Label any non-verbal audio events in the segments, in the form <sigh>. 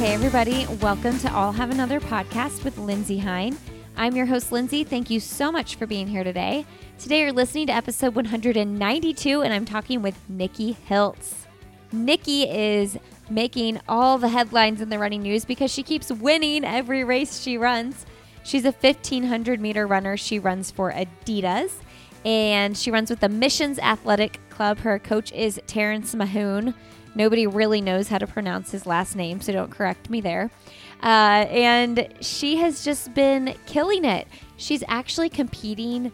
Hey, everybody, welcome to I'll Have Another podcast with Lindsey Hein. I'm your host, Lindsey. Thank you so much for being here today. Today, you're listening to episode 192, and I'm talking with Nikki Hiltz. Nikki is making all the headlines in the running news because she keeps winning every race she runs. She's a 1500 meter runner. She runs for Adidas and she runs with the Missions Athletic Club. Her coach is Terrence Mahoon. Nobody really knows how to pronounce his last name, so don't correct me there. Uh, and she has just been killing it. She's actually competing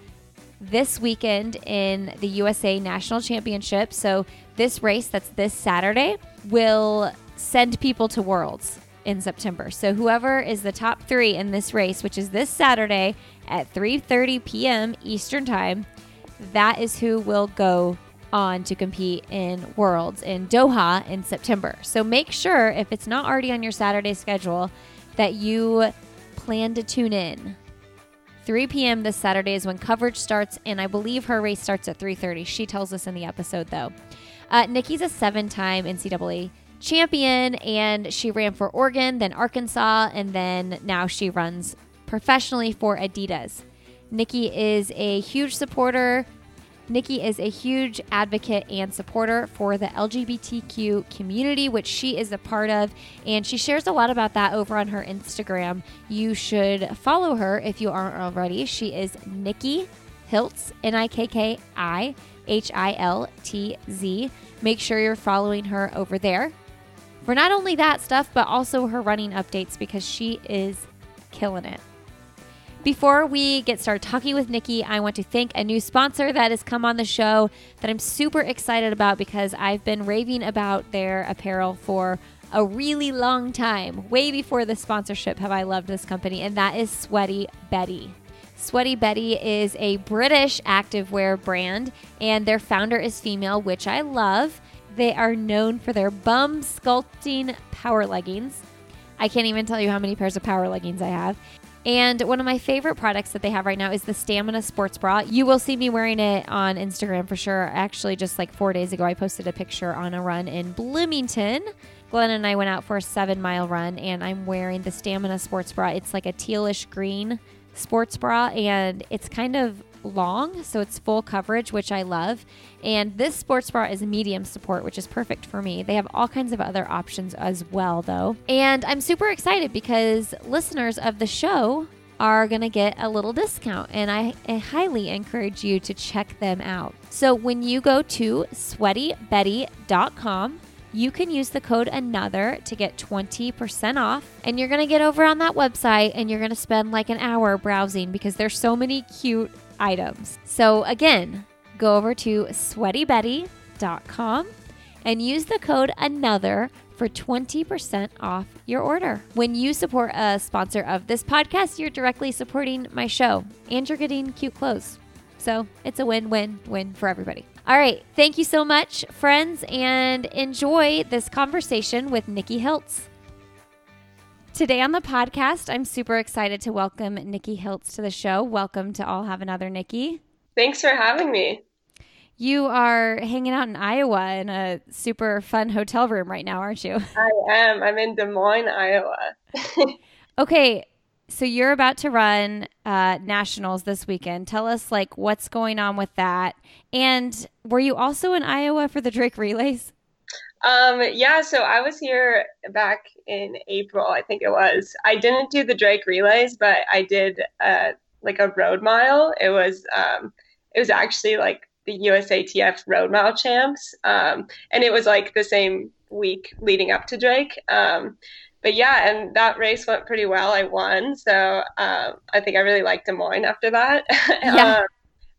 this weekend in the USA National Championship. So, this race that's this Saturday will send people to Worlds in September. So, whoever is the top three in this race, which is this Saturday at 3:30 p.m. Eastern Time, that is who will go on to compete in Worlds in Doha in September. So make sure, if it's not already on your Saturday schedule, that you plan to tune in. 3 p.m. this Saturday is when coverage starts, and I believe her race starts at 3:30. She tells us in the episode, though. Uh, Nikki's a seven-time NCAA champion, and she ran for Oregon, then Arkansas, and then now she runs professionally for Adidas. Nikki is a huge supporter Nikki is a huge advocate and supporter for the LGBTQ community, which she is a part of, and she shares a lot about that over on her Instagram. You should follow her if you aren't already. She is Nikki Hiltz, N I K K I H I L T Z. Make sure you're following her over there for not only that stuff, but also her running updates because she is killing it. Before we get started talking with Nikki, I want to thank a new sponsor that has come on the show that I'm super excited about because I've been raving about their apparel for a really long time. Way before the sponsorship have I loved this company, and that is Sweaty Betty. Sweaty Betty is a British activewear brand, and their founder is female, which I love. They are known for their bum sculpting power leggings. I can't even tell you how many pairs of power leggings I have. And one of my favorite products that they have right now is the Stamina Sports Bra. You will see me wearing it on Instagram for sure. Actually, just like four days ago, I posted a picture on a run in Bloomington. Glenn and I went out for a seven mile run, and I'm wearing the Stamina Sports Bra. It's like a tealish green sports bra, and it's kind of long, so it's full coverage, which I love. And this sports bra is medium support, which is perfect for me. They have all kinds of other options as well, though. And I'm super excited because listeners of the show are going to get a little discount, and I, I, highly encourage you to check them out. So when you go to sweatybetty.com, you can use the code another to get 20% off and you're going to get over on that website and you're going to spend like an hour browsing because there's so many cute items. So again, go over to sweatybetty.com and use the code another for 20% off your order. When you support a sponsor of this podcast, you're directly supporting my show and you're getting cute clothes. So it's a win win win for everybody. All right. Thank you so much, friends, and enjoy this conversation with Nikki Hiltz. Today on the podcast, I'm super excited to welcome Nikki Hiltz to the show. Welcome to I'll Have Another Nikki. Thanks for having me. You are hanging out in Iowa in a super fun hotel room right now, aren't you? I am. I'm in Des Moines, Iowa. <laughs> okay, so you're about to run uh, nationals this weekend. Tell us like what's going on with that, and were you also in Iowa for the Drake relays? Um, yeah, so I was here back in April, I think it was. I didn't do the Drake relays, but I did uh, like a road mile. It was um, it was actually like the USATF road mile champs, um, and it was like the same week leading up to Drake. Um, but yeah, and that race went pretty well. I won, so uh, I think I really liked Des Moines after that. <laughs> Yeah. Um,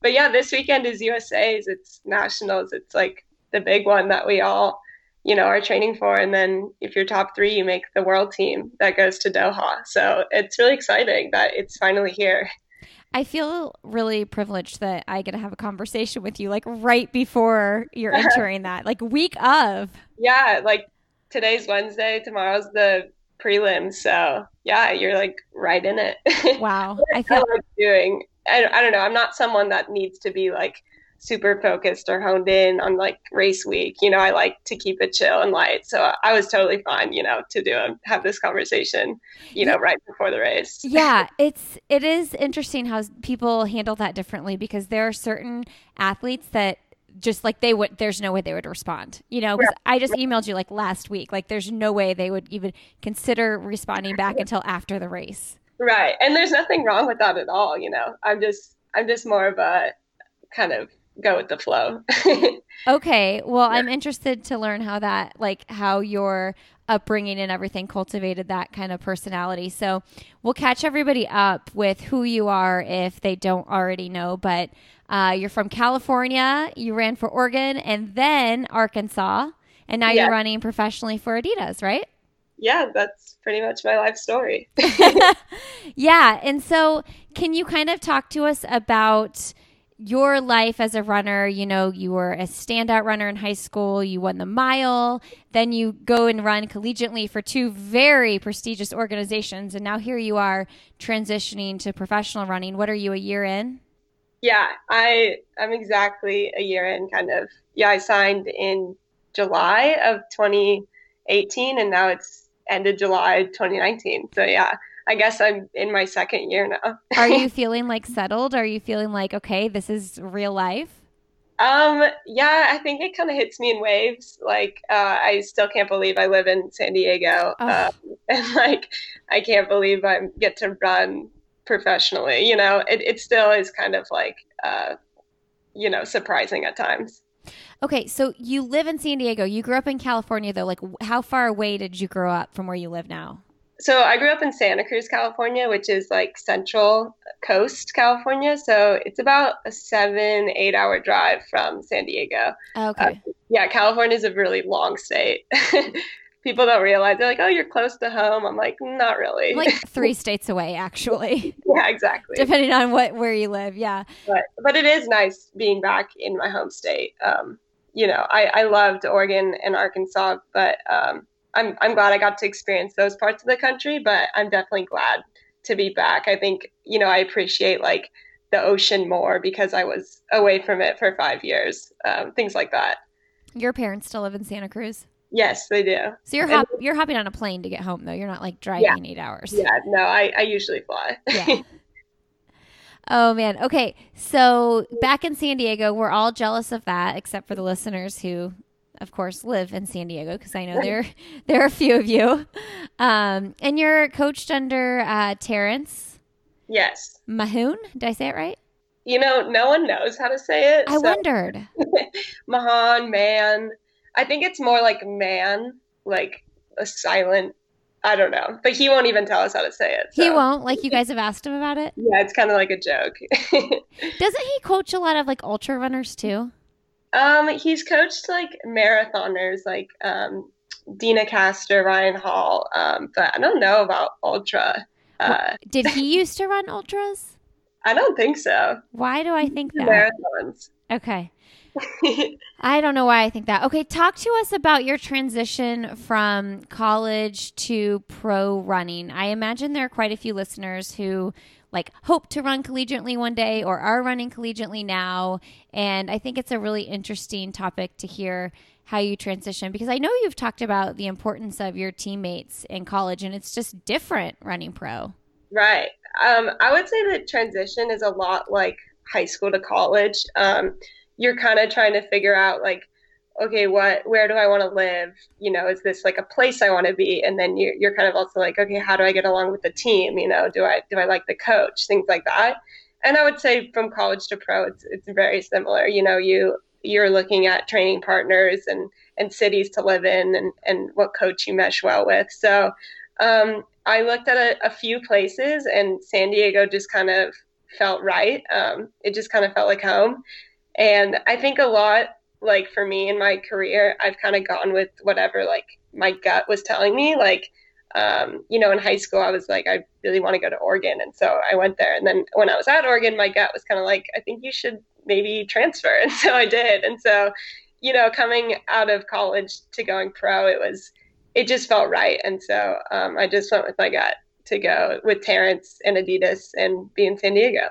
but yeah, this weekend is USA's. It's nationals. It's like the big one that we all you know, are training for. And then if you're top three, you make the world team that goes to Doha. So it's really exciting that it's finally here. I feel really privileged that I get to have a conversation with you like right before you're <laughs> entering that, like week of. Yeah, like today's Wednesday, tomorrow's the prelims. So yeah, you're like right in it. <laughs> Wow. I feel I like doing. I, I don't know. I'm not someone that needs to be like super focused or honed in on like race week. You know, I like to keep it chill and light. So I was totally fine, you know, to do a, have this conversation, you know, right before the race. <laughs> yeah, it's it is interesting how people handle that differently because there are certain athletes that just like they would there's no way they would respond you know because i just emailed you like last week like there's no way they would even consider responding back until after the race right and there's nothing wrong with that at all you know i'm just i'm just more of a kind of go with the flow. <laughs> okay. Well, yeah. I'm interested to learn how that, like, how your upbringing and everything cultivated that kind of personality. So we'll catch everybody up with who you are if they don't already know. But uh, you're from California, you ran for Oregon and then Arkansas, and now yeah. you're running professionally for Adidas, right? Yeah, that's pretty much my life story. <laughs> yeah. And so, can you kind of talk to us about? Your life as a runner, you know, you were a standout runner in high school, you won the mile, then you go and run collegiately for two very prestigious organizations, and now here you are transitioning to professional running. What are you, a year in? Yeah, I I'm exactly a year in kind of. Yeah, I signed in July of 2018 and now it's ended July 2019. So yeah, I guess I'm in my second year now. Are you <laughs> feeling like settled? Are you feeling like okay, this is real life? Um, yeah, I think it kind of hits me in waves. Like, uh, I still can't believe I live in San Diego, oh. um, <laughs> and like, I can't believe I get to run professionally. You know, it it still is kind of like, uh, you know, surprising at times. Okay, so you live in San Diego. You grew up in California, though. Like, how far away did you grow up from where you live now? So I grew up in Santa Cruz, California, which is like central coast California. So it's about a seven, eight hour drive from San Diego. Okay. Uh, yeah, California is a really long state. <laughs> People don't realize they're like, oh, you're close to home. I'm like, not really. Like <laughs> three states away, actually. <laughs> yeah, exactly. Depending on what where you live, yeah. But but it is nice being back in my home state. Um, you know, I I loved Oregon and Arkansas, but um, I'm I'm glad I got to experience those parts of the country, but I'm definitely glad to be back. I think you know I appreciate like the ocean more because I was away from it for five years. Um, things like that. Your parents still live in Santa Cruz. Yes, they do. So you're hop- you're hopping on a plane to get home though. You're not like driving yeah. eight hours. Yeah, no, I I usually fly. yeah. <laughs> Oh man. Okay. So back in San Diego, we're all jealous of that, except for the listeners who of course, live in San Diego because I know there <laughs> there are a few of you. Um, and you're coached under uh, Terrence. Yes. Mahoon. Did I say it right? You know, no one knows how to say it. I so. wondered. <laughs> Mahan, man. I think it's more like man, like a silent. I don't know, but he won't even tell us how to say it. So. He won't. Like you <laughs> guys have asked him about it. Yeah, it's kind of like a joke. Doesn't he coach a lot of like ultra runners too? Um, he's coached like marathoners like um, Deena Kastor, Ryan Hall, um, but I don't know about ultra. Uh, Did he <laughs> used to run ultras? I don't think so. Why do I think that? Marathons. Okay. <laughs> I don't know why I think that. Okay, talk to us about your transition from college to pro running. I imagine there are quite a few listeners who like hope to run collegiately one day or are running collegiately now. And I think it's a really interesting topic to hear how you transition because I know you've talked about the importance of your teammates in college and it's just different running pro. Right. Um, I would say that transition is a lot like high school to college. Um, you're kind of trying to figure out like okay, what, where do I want to live? You know, is this like a place I want to be? And then you're, you're kind of also like, okay, how do I get along with the team? You know, do I, do I like the coach? Things like that. And I would say from college to pro, it's, it's very similar. You know, you, you're looking at training partners and, and cities to live in and, and what coach you mesh well with. So, um, I looked at a, a few places and San Diego just kind of felt right. Um, it just kind of felt like home. And I think a lot like for me in my career, I've kind of gone with whatever like my gut was telling me. Like, um, you know, in high school, I was like, I really want to go to Oregon, and so I went there. And then when I was at Oregon, my gut was kind of like, I think you should maybe transfer, <laughs> and so I did. And so, you know, coming out of college to going pro, it was it just felt right, and so um, I just went with my gut to go with Terrence and Adidas and be in San Diego.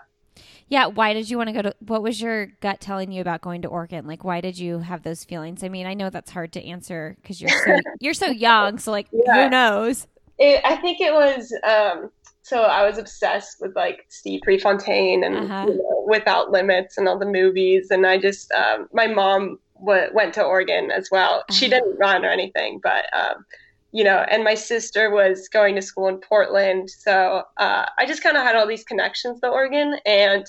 Yeah, why did you want to go to what was your gut telling you about going to Oregon? Like why did you have those feelings? I mean, I know that's hard to answer cuz you're so <laughs> you're so young, so like yeah. who knows? It, I think it was um so I was obsessed with like Steve Prefontaine and uh-huh. you know, Without Limits and all the movies and I just um, my mom w- went to Oregon as well. Uh-huh. She didn't run or anything, but um, you know, and my sister was going to school in Portland. So uh, I just kind of had all these connections to Oregon. And,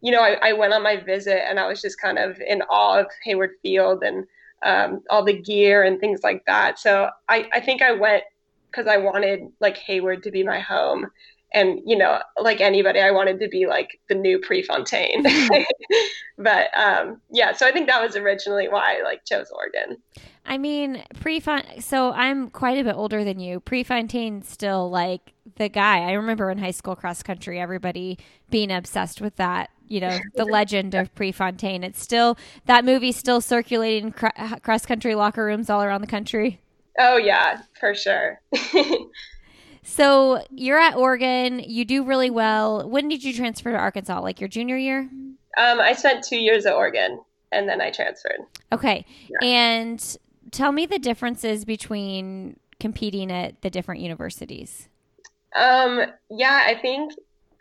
you know, I, I, went on my visit and I was just kind of in awe of Hayward Field and um, all the gear and things like that. So I, I think I went because I wanted like Hayward to be my home. And, you know, like anybody, I wanted to be like the new Prefontaine. <laughs> <laughs> but um, yeah, so I think that was originally why I like chose Oregon. I mean, Prefont. So I'm quite a bit older than you. Prefontaine's still like the guy. I remember in high school cross country, everybody being obsessed with that. You know, <laughs> the legend of Prefontaine. It's still that movie still circulating cross country locker rooms all around the country. Oh yeah, for sure. <laughs> so you're at Oregon. You do really well. When did you transfer to Arkansas? Like your junior year? Um, I spent two years at Oregon and then I transferred. Okay. Yeah. And tell me the differences between competing at the different universities. Um, yeah, I think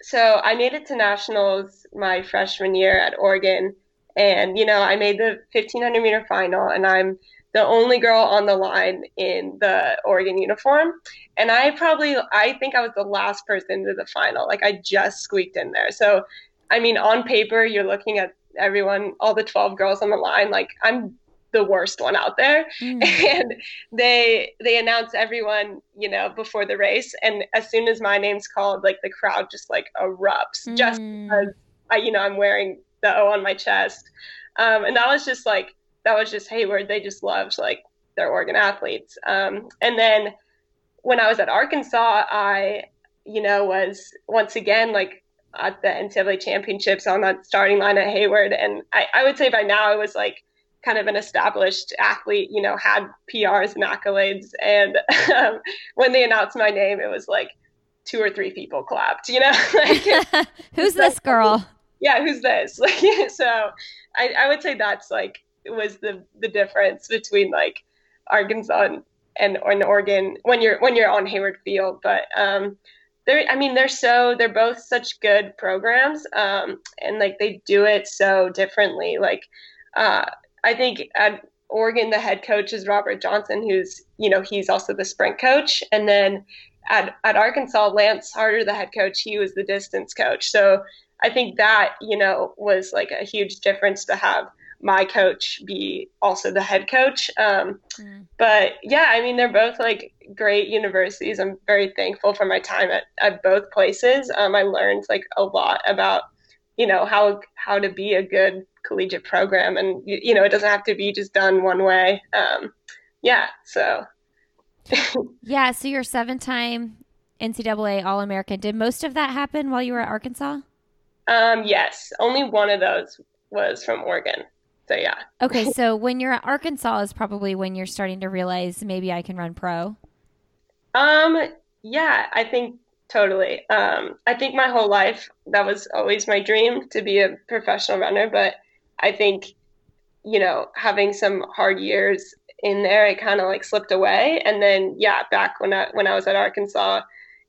so. I made it to nationals my freshman year at Oregon, and you know, I made the 1500 meter final, and I'm the only girl on the line in the Oregon uniform. And I probably, I think I was the last person to the final. Like I just squeaked in there. So, I mean, on paper, you're looking at everyone, all the 12 girls on the line. Like I'm the worst one out there. <laughs> Mm. and they they announce everyone you know before the race. And as soon as my name's called like the crowd just like erupts mm. just because i you know i'm wearing the o on my chest. Um, and that was just like that was just hayward. They just loved like their oregon athletes. Um, and then when i was at arkansas i you know was once again like at the ncaa championships on that starting line at hayward. And I, I would say by now i was like kind of an established athlete, you know, had PRs and accolades. And um, when they announced my name, it was like two or three people clapped, you know? <laughs> like, <laughs> who's this girl? Yeah, who's this? <laughs> so I, I would say that's like, was the, the difference between like Arkansas and, and, and Oregon when you're, when you're on Hayward Field. But, um, they're, I mean, they're so, they're both such good programs. Um, and like they do it so differently. Like, uh, I think at Oregon, the head coach is Robert Johnson, who's, you know, he's also the sprint coach. And then at, at Arkansas, Lance Harder, the head coach, he was the distance coach. So I think that, you know, was like a huge difference to have my coach be also the head coach. Um, mm. But yeah, I mean, they're both like great universities. I'm very thankful for my time at, at both places. Um, I learned like a lot about, you know, how, how to be a good collegiate program and you, you know it doesn't have to be just done one way. Um, yeah so. <laughs> Yeah so you're seven time ncaa all-american did most of that happen while you were at arkansas? Um, yes only one of those was from oregon so yeah. Okay <laughs> so when you're at arkansas is probably when you're starting to realize maybe i can run pro. Um yeah i think totally. Um, i think my whole life that was always my dream to be a professional runner but I think, you know, having some hard years in there, it kind of like slipped away. And then, yeah, back when I when I was at Arkansas,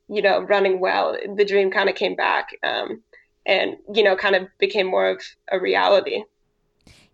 you know, running well, the dream kind of came back, um, and you know, kind of became more of a reality.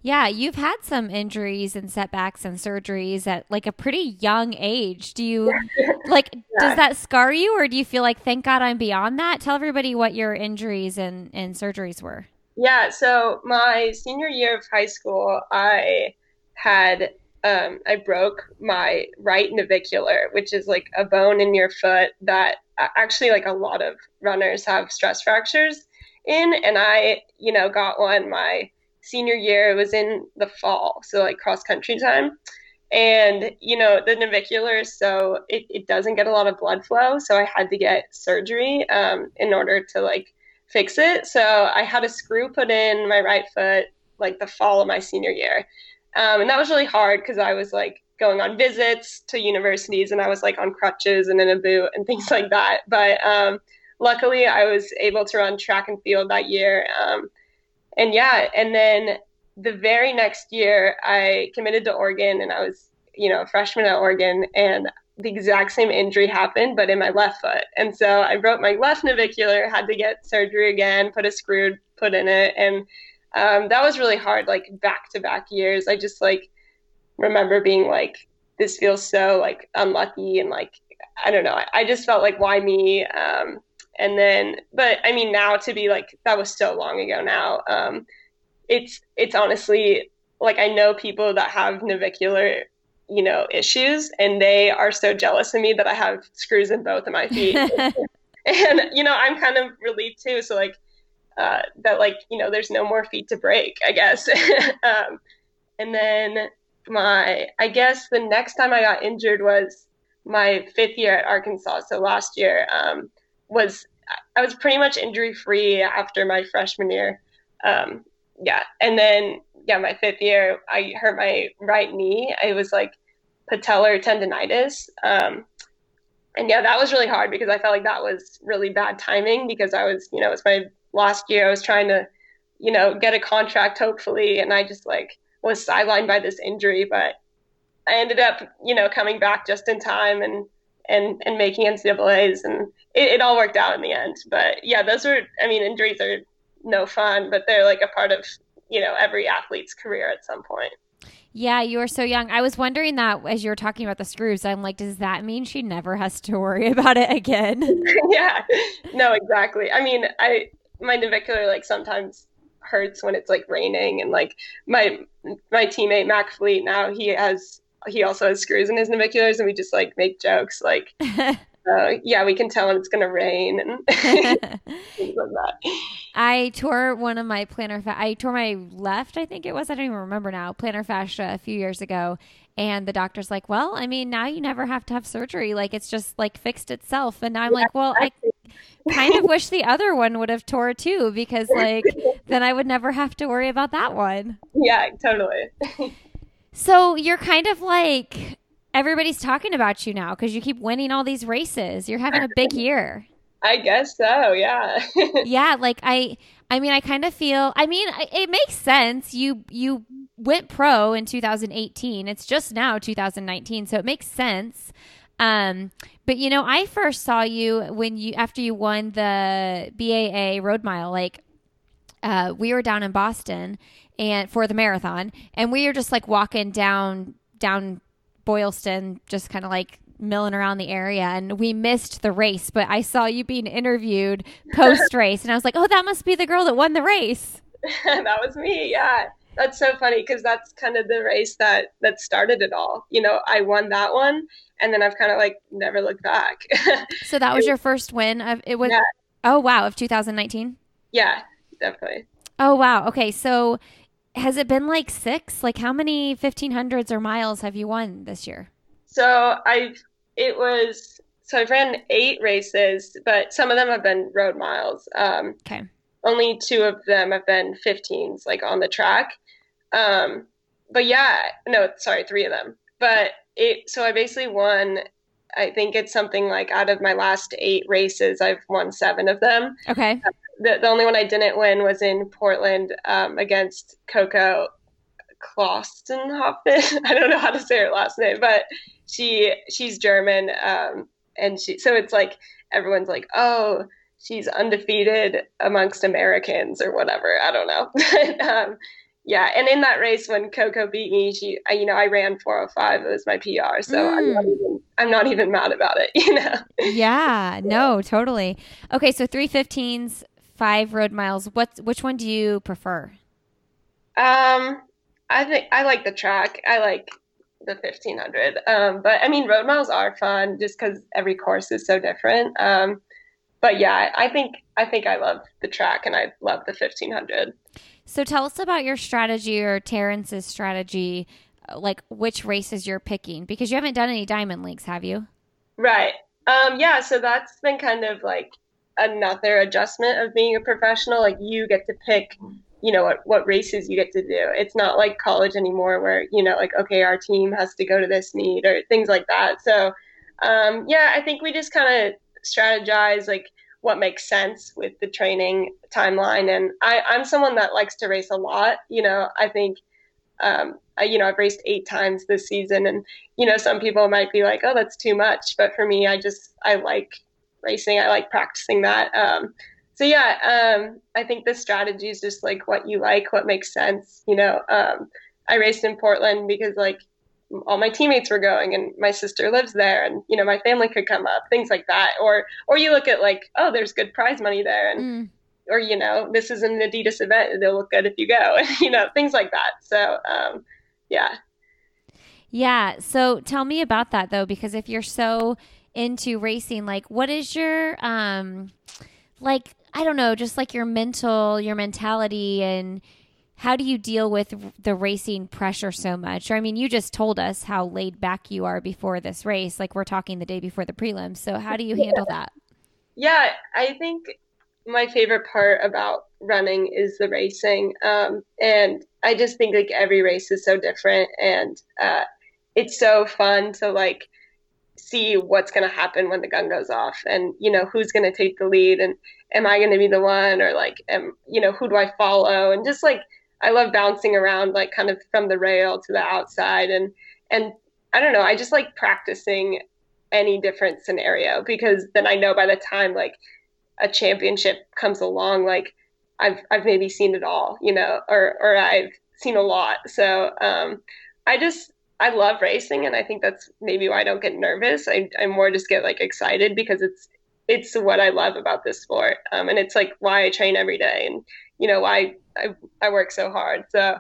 Yeah, you've had some injuries and setbacks and surgeries at like a pretty young age. Do you <laughs> like yeah. does that scar you or do you feel like thank God I'm beyond that? Tell everybody what your injuries and, and surgeries were. Yeah, so my senior year of high school, I had um, I broke my right navicular, which is like a bone in your foot that actually like a lot of runners have stress fractures in, and I you know got one my senior year. It was in the fall, so like cross country time. And you know the navicular, so it, it doesn't get a lot of blood flow. So I had to get surgery um, in order to like fix it. So I had a screw put in my right foot like the fall of my senior year. Um, and that was really hard because I was like going on visits to universities and I was like on crutches and in a boot and <laughs> things like that. But um, luckily, I was able to run track and field that year. Um, and yeah, and then the very next year, I committed to Oregon, and I was, you know, a freshman at Oregon, and the exact same injury happened, but in my left foot. And so I broke my left navicular, had to get surgery again, put a screw put in it, and um, that was really hard. Like back to back years, I just like remember being like, this feels so like unlucky and like I don't know. I, I just felt like why me? Um, and then, but I mean, now to be like that was so long ago now. Um, it's it's honestly like I know people that have navicular you know issues and they are so jealous of me that I have screws in both of my feet. <laughs> and you know, I'm kind of relieved too. So like uh, that like you know there's no more feet to break i guess <laughs> um, and then my i guess the next time i got injured was my fifth year at arkansas so last year um, was i was pretty much injury free after my freshman year um, yeah and then yeah my fifth year i hurt my right knee. It was like patellar tendonitis. Um, and yeah that was really hard because i felt like that was really bad timing because i was you know it's my last year. I was trying to, you know, get a contract hopefully, and I just like was sidelined by this injury, but I ended up, you know, coming back just in time and and and making NCAA's, and it, it all worked out in the end. But yeah, those were, I mean, injuries are no fun, but they're like a part of you know every athlete's career at some point. Yeah, you are so young. I was wondering that as you were talking about the screws. I'm like, does that mean she never has to worry <laughs> about it again? <laughs> yeah, no, exactly. I mean, I my navicular like sometimes hurts when it's like raining and like my my teammate Mac Fleet now he has he also has screws in his naviculars and we just like make jokes like <laughs> uh, yeah we can tell when it's gonna rain and <laughs> things like that. I tore one of my plantar fa- I tore my left I think it was I don't even remember now plantar fascia a few years ago and the doctor's like well I mean now you never have to have surgery like it's just like fixed itself and I'm yeah, like well I kind of <laughs> wish the other one would have tore too because like then I would never have to worry about that one. Yeah, totally. <laughs> so you're kind of like everybody's talking about you now because you keep winning all these races. You're having a <laughs> big year. I guess so, yeah. <laughs> yeah, like I I mean I kind of feel I mean it makes sense. You you went pro in 2018. It's just now 2019, so it makes sense. Um, but you know, I first saw you when you after you won the BAA Road Mile. Like, uh, we were down in Boston and for the marathon, and we were just like walking down down Boylston, just kind of like milling around the area and we missed the race but i saw you being interviewed <laughs> post race and i was like oh that must be the girl that won the race <laughs> that was me yeah that's so funny because that's kind of the race that that started it all you know i won that one and then I've kind of like never looked back. <laughs> so that was, your first win of it was. Yeah. Oh wow, of 2019. Yeah, definitely. Oh wow. Okay, so has it been like six? Like how many 1500s or miles have you won this year? So I've it was so I've ran eight races, but some of them have been road miles. Um, okay. Only two of them have been 15s, like on the track. Um, but yeah, no, sorry, three of them. But it so I basically won I think it's something like out of my last eight races, I've won seven of them. Okay. The, the only one I didn't win was in Portland um, against Coco Klostenhoffen. <laughs> I don't know how to say her last name, but she she's German, um, and she so it's like everyone's like, oh, she's undefeated amongst Americans or whatever. I don't know. <laughs> um, yeah, and in that race when Coco beat me, she, I, you know, I ran 405. It was my PR, so mm. I'm, not mm. even, I'm not even mad about it. <laughs> You know. Yeah. No. Totally. Okay. So three 15s, five road miles. What? Which one do you prefer? Um, I think I like the track. I like the 1500. Um, but I mean, road miles are fun just because every course is so different. Um, but yeah, I think I think I love the track and I love the 1500. So tell us about your strategy or Terrence's strategy, uh, like which races you're picking, because you haven't done any diamond leagues, have you? Right. Um, yeah. So that's been kind of like another adjustment of being a professional. Like you get to pick, you know, what, what races you get to do. It's not like college anymore where, you know, like, okay, our team has to go to this meet or things like that. So, um, yeah, I think we just kind of strategize like what makes sense with the training timeline. And I, I'm someone that likes to race a lot. You know, I think, um, I, you know, I've raced eight times this season, and you know, some people might be like, "Oh, that's too much," but for me, I just I like racing. I like practicing that. Um, so yeah, um, I think the strategy is just like what you like, what makes sense. You know, um, I raced in Portland because like all my teammates were going and my sister lives there and you know my family could come up things like that or or you look at like oh there's good prize money there and mm. or you know this is an adidas event they'll look good if you go <laughs> you know things like that so um yeah yeah so tell me about that though because if you're so into racing like what is your um like I don't know, just like your mental, your mentality, and how do you deal with the racing pressure so much? Or, I mean, you just told us how laid back you are before this race. Like we're talking the day before the prelims. So, how do you handle yeah. that? Yeah, I think my favorite part about running is the racing. Um, and I just think like every race is so different and uh, it's so fun to like see what's going to happen when the gun goes off and you know who's going to take the lead and am i going to be the one or like am you know who do i follow? And just like i love bouncing around like kind of from the rail to the outside and and i don't know i just like practicing any different scenario because then i know by the time like a championship comes along like i've i've maybe seen it all you know or or i've seen a lot. So um i just I love racing, and I think that's maybe why I don't get nervous. I, I more just get like excited because it's it's what I love about this sport, um, and it's like why I train every day, and you know why I I work so hard. So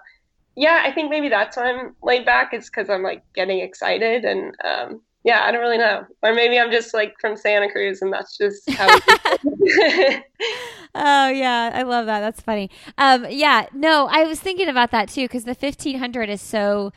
yeah, I think maybe that's why I'm laid back is because I'm like getting excited, and um, yeah, I don't really know, or maybe I'm just like from Santa Cruz, and that's just how. <laughs> oh yeah, I love that. That's funny. Um, yeah, no, I was thinking about that too because the 1500 is so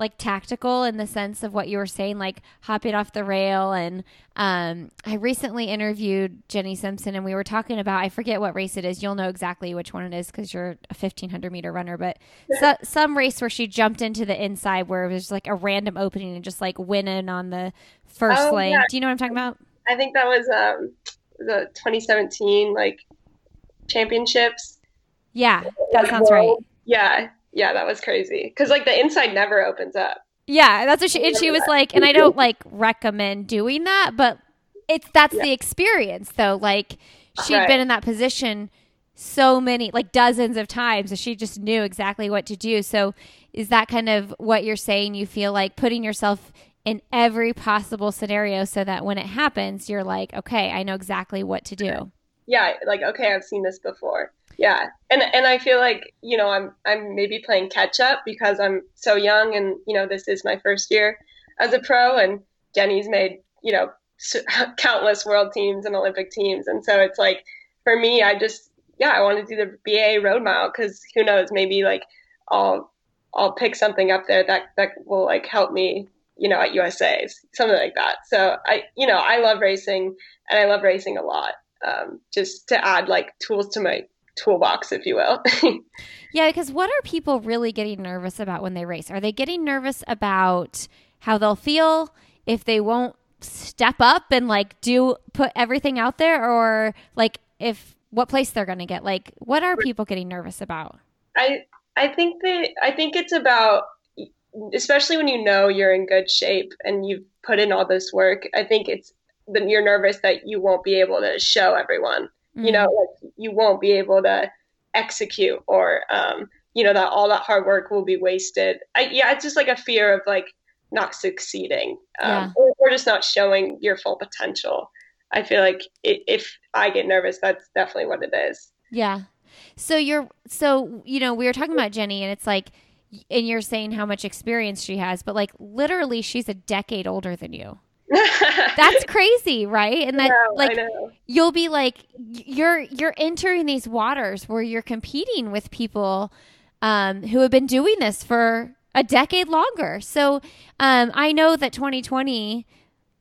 like tactical in the sense of what you were saying, like hopping off the rail. And um, I recently interviewed Jenny Simpson, and we were talking about I forget what race it is. You'll know exactly which one it is because you're a 1500 meter runner. But so, <laughs> some race where she jumped into the inside where it was like a random opening and just like winning on the first oh, lane. Yeah. Do you know what I'm talking about? I think that was um, the 2017 like championships. Yeah, that sounds right. Yeah, yeah, that was crazy. Because like the inside never opens up. Yeah, that's what she and she was like, and I don't like recommend doing that, but it's that's yeah. the experience though. Like she had right. been in that position so many like dozens of times and she just knew exactly what to do. So is that kind of what you're saying? You feel like putting yourself in every possible scenario so that when it happens, you're like, okay, I know exactly what to do. Yeah, like okay, I've seen this before yeah. And and i feel like you know i'm i'm maybe playing catch up because i'm so young and you know this is my first year as a pro and jenny's made you know <laughs> countless world teams and olympic teams. And so it's like for me i just yeah i want to do the ba road mile because who knows maybe like i'll i'll pick something up there that that will like help me you know at usa's something like that. So i you know i love racing and i love racing a lot um, just to add like tools to my toolbox, if you will. <laughs> yeah, because what are people really getting nervous about when they race? Are they getting nervous about how they'll feel if they won't step up and like do put everything out there, or like if what place they're going to get? Like, what are people getting nervous about? I I think that I think it's about especially when you know you're in good shape and you've put in all this work. I think it's then you're nervous that you won't be able to show everyone mm-hmm. you know like you won't be able to execute or um, you know that all that hard work will be wasted. I, yeah it's just like a fear of like not succeeding um, yeah. or, or, just not showing your full potential. I feel like it, if i get nervous that's definitely what it is. Yeah. So you're so you know we were talking about jenny and it's like and you're saying how much experience she has but like literally she's a decade older than you <laughs> that's crazy, right? And that know, like you'll be like you're you're entering these waters where you're competing with people um, who have been doing this for a decade longer. So um, I know that 2020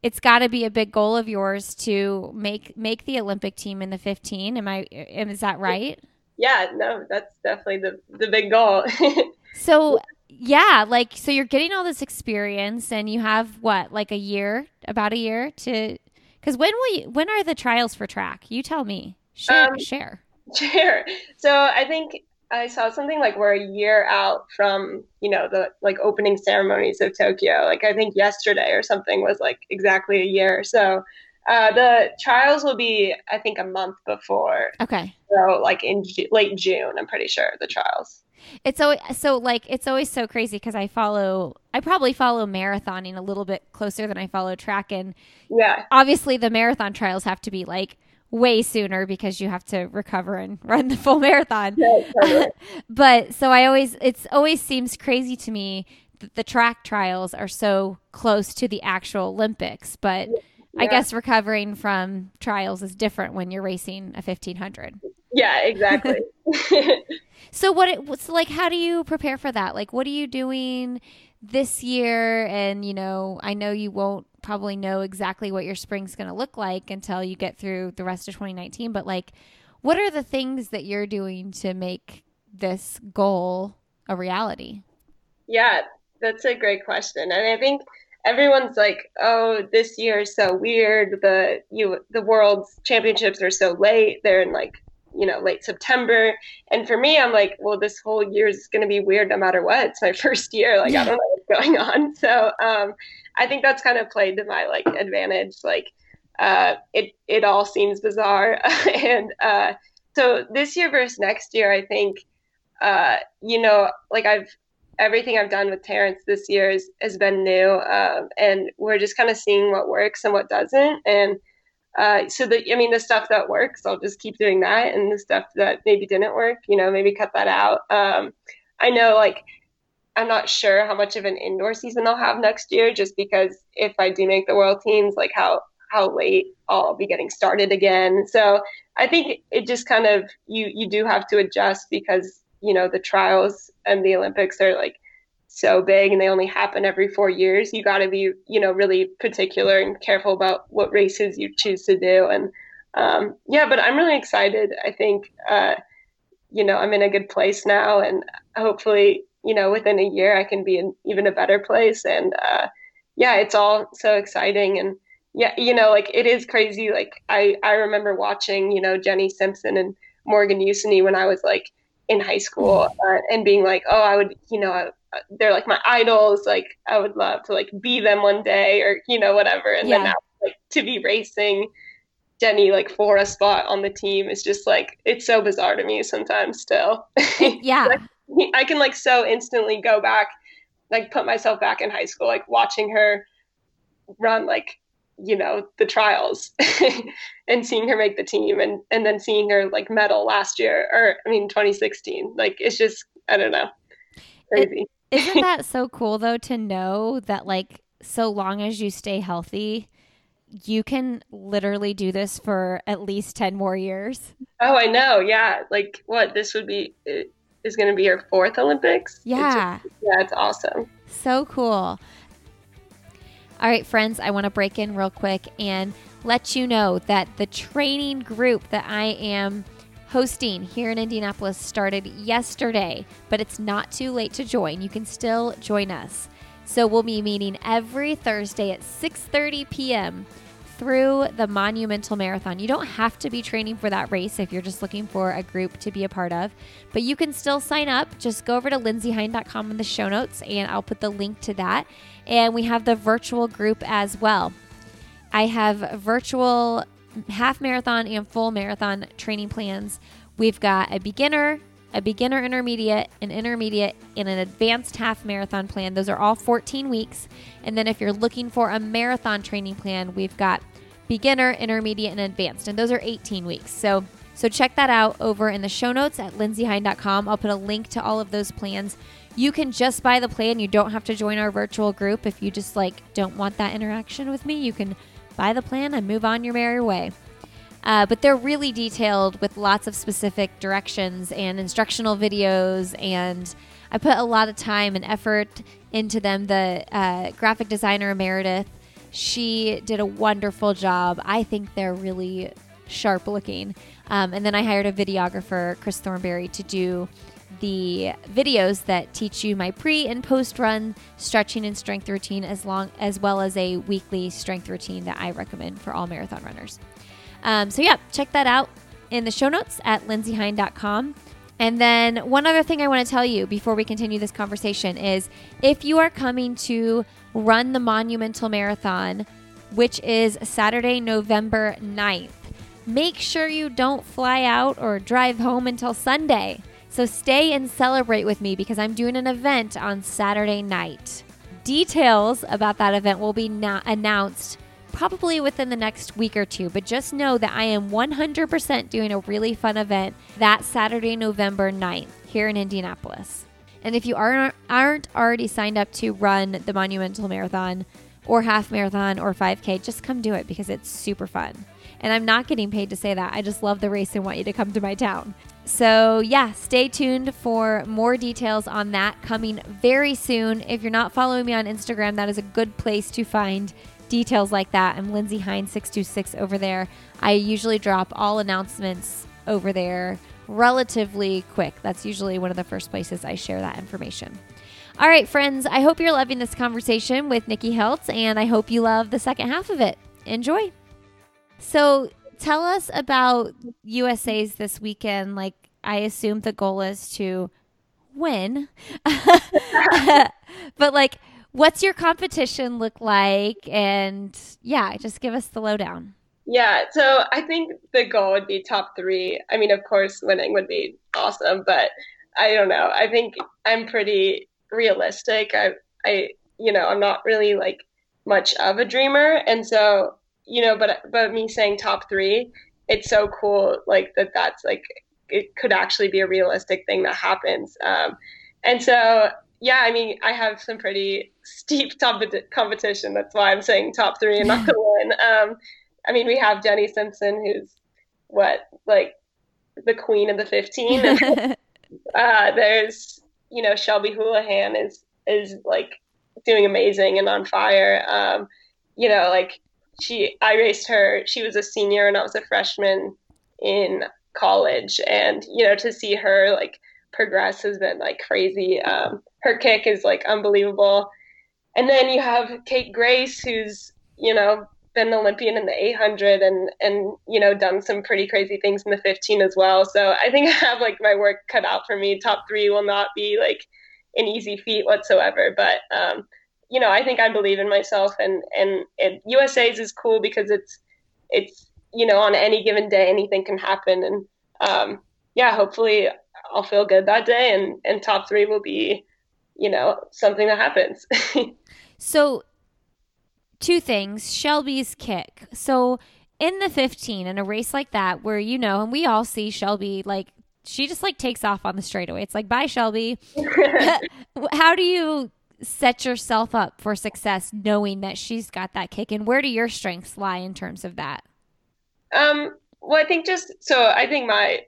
it's got to be a big goal of yours to make make the Olympic team in the 15. Am I is that right? Yeah, no, that's definitely the the big goal. <laughs> so yeah, like so you're getting all this experience and you have what, like a year, about a year to Because when will you, when are the trials for track? You tell me. Share. Um, share. <laughs> Share. So I think I saw something like we're a year out from you know the like opening ceremonies of Tokyo. Like I think yesterday or something was like exactly a year. So uh, the trials will be I think a month before. Okay. So like in late June, I'm pretty sure the trials. It's always so like it's always so crazy because I follow I probably follow marathoning a little bit closer than I follow track and yeah obviously the marathon trials have to be like way sooner because you have to recover and <laughs> run the full marathon. Yeah, totally. <laughs> but so I always it's always seems crazy to me that the track trials are so close to the actual Olympics, but yeah. I guess recovering from trials is different when you're racing a 1500. Yeah, exactly. <laughs> <laughs> so what it, so like how do you prepare for that? Like what are you doing this year and you know, I know you won't probably know exactly what your spring's going to look like until you get through the rest of 2019, but like what are the things that you're doing to make this goal a reality? Yeah, that's a great question. And I think everyone's like, "Oh, this year is so weird. The you the world's championships are so late. They're in like you know late September." And for me, I'm like, "Well, this whole year is going to be weird no matter what. It's my <laughs> first year. Like. I don't know what's going on." <laughs> So, um, I think that's kind of played to my like advantage. Like, uh, it it all seems bizarre, <laughs> and uh, so this year versus next year, I think, uh, you know, like I've everything I've done with Terrence this year is, has been new, um, and we're just kind of seeing what works and what doesn't. And uh, so the, I mean, the stuff that works, I'll just keep doing that, and the stuff that maybe didn't work, you know, maybe cut that out. Um, I know, like, I'm not sure how much of an indoor season I'll have next year, just because if I do make the world teams, like how how late I'll be getting started again. So I think it just kind of you you do have to adjust because you know the trials and the Olympics are like so big and they only happen every four years. You got to be you know really particular and careful about what races you choose to do. And um, yeah, but I'm really excited. I think uh, you know I'm in a good place now, and hopefully you know within a year I can be in even a better place. And uh, yeah, it's all so exciting and yeah, you know, like it is crazy. Like I, I remember watching, you know, Jenny Simpson and Morgan Uceny when I was like in high school uh, and being like, oh, I would, you know, uh, they're like my idols. Like I would love to like be them one day or, you know, whatever. And yeah. then now like to be racing Jenny like for a spot on the team is just like, it's so bizarre to me sometimes still. <laughs> Yeah. like, I can like so instantly go back, like put myself back in high school, like watching her run like you know the trials <laughs> and seeing her make the team and and then seeing her like medal last year or i mean 2016 like it's just i don't know. Crazy. is <laughs> isn't <laughs> that so cool though to know that like so long as you stay healthy you can literally do this for at least 10 more years? Oh i know. Yeah. Like what this would be is going to be your fourth olympics? Yeah. it's just, yeah it's awesome. So cool all right, friends, I want to break in real quick and let you know that the training group that I am hosting here in Indianapolis started yesterday, but it's not too late to join. You can still join us. So we'll be meeting every Thursday at 6:30 p.m through the Monumental Marathon. You don't have to be training for that race if you're just looking for a group to be a part of, but you can still sign up. Just go over to lindseyhein.com in the show notes and I'll put the link to that. And we have the virtual group as well. I have virtual half marathon and full marathon training plans. We've got a beginner, a beginner intermediate, an intermediate, and an advanced half marathon plan. Those are all 14 weeks. And then if you're looking for a marathon training plan, we've got beginner, intermediate, and advanced. And those are 18 weeks. So so check that out over in the show notes at lindseyhein.com. I'll put a link to all of those plans. You can just buy the plan. You don't have to join our virtual group if you just like don't want that interaction with me. You can buy the plan and move on your merry way. Uh, but they're really detailed with lots of specific directions and instructional videos. And I put a lot of time and effort into them. The uh, graphic designer, Meredith, she did a wonderful job. I think they're really sharp looking. Um, and then I hired a videographer, Chris Thornberry, to do the videos that teach you my pre and post run stretching and strength routine as long as well as a weekly strength routine that I recommend for all marathon runners. Um, so yeah, check that out in the show notes at lindseyhein.com. And then one other thing I want to tell you before we continue this conversation is if you are coming to run the Monumental Marathon, which is Saturday, November 9th, make sure you don't fly out or drive home until Sunday. So stay and celebrate with me because I'm doing an event on Saturday night. Details about that event will be announced probably within the next week or two, but just know that I am 100% doing a really fun event that Saturday, November 9th here in Indianapolis. And if you aren't, already signed up to run the Monumental Marathon or half marathon or 5K, just come do it because it's super fun. And I'm not getting paid to say that. I just love the race and want you to come to my town. So, yeah, stay tuned for more details on that coming very soon. If you're not following me on Instagram, that is a good place to find details like that. I'm Lindsey Hein 626 over there. I usually drop all announcements over there relatively quick. That's usually one of the first places I share that information. All right, friends, I hope you're loving this conversation with Nikki Hiltz, and I hope you love the second half of it. Enjoy. So tell us about USA's this weekend. Like, I assume the goal is to win. <laughs> but, like, what's your competition look like? And yeah, just give us the lowdown. Yeah, so I think the goal would be top three. I mean, of course, winning would be awesome, but I don't know. I think I'm pretty realistic. I, I, you know, I'm not really like much of a dreamer, and so you know, but but me saying top three, it's so cool. Like that. That's like it could actually be a realistic thing that happens. Um, and so yeah, I mean, I have some pretty steep top competition. That's why I'm saying top three and not to <laughs> win. Um, I mean, we have Jenny Simpson, who's what like the queen of the 15. <laughs> uh, there's you know Shelby Houlihan is is like doing amazing and on fire. Um, you know, like she I raced her. She was a senior and I was a freshman in college, and you know to see her like progress has been like crazy. Um, her kick is like unbelievable, and then you have Kate Grace, who's you know been an Olympian in the 800 and and you know done some pretty crazy things in the 15 as well. So I think I have like my work cut out for me. Top three will not be like an easy feat whatsoever, but um, you know, I think I believe in myself, and and, and USA's is cool because it's it's you know on any given day anything can happen, and um, yeah, hopefully I'll feel good that day, and and top three will be you know something that happens. <laughs> so, two things: Shelby's kick. So in the 15 in a race like that where you know and we all see shelby like she just like takes off on the straightaway it's like bye shelby <laughs> <laughs> how do you set yourself up for success knowing that she's got that kick and where do your strengths lie in terms of that um well i think just so i think my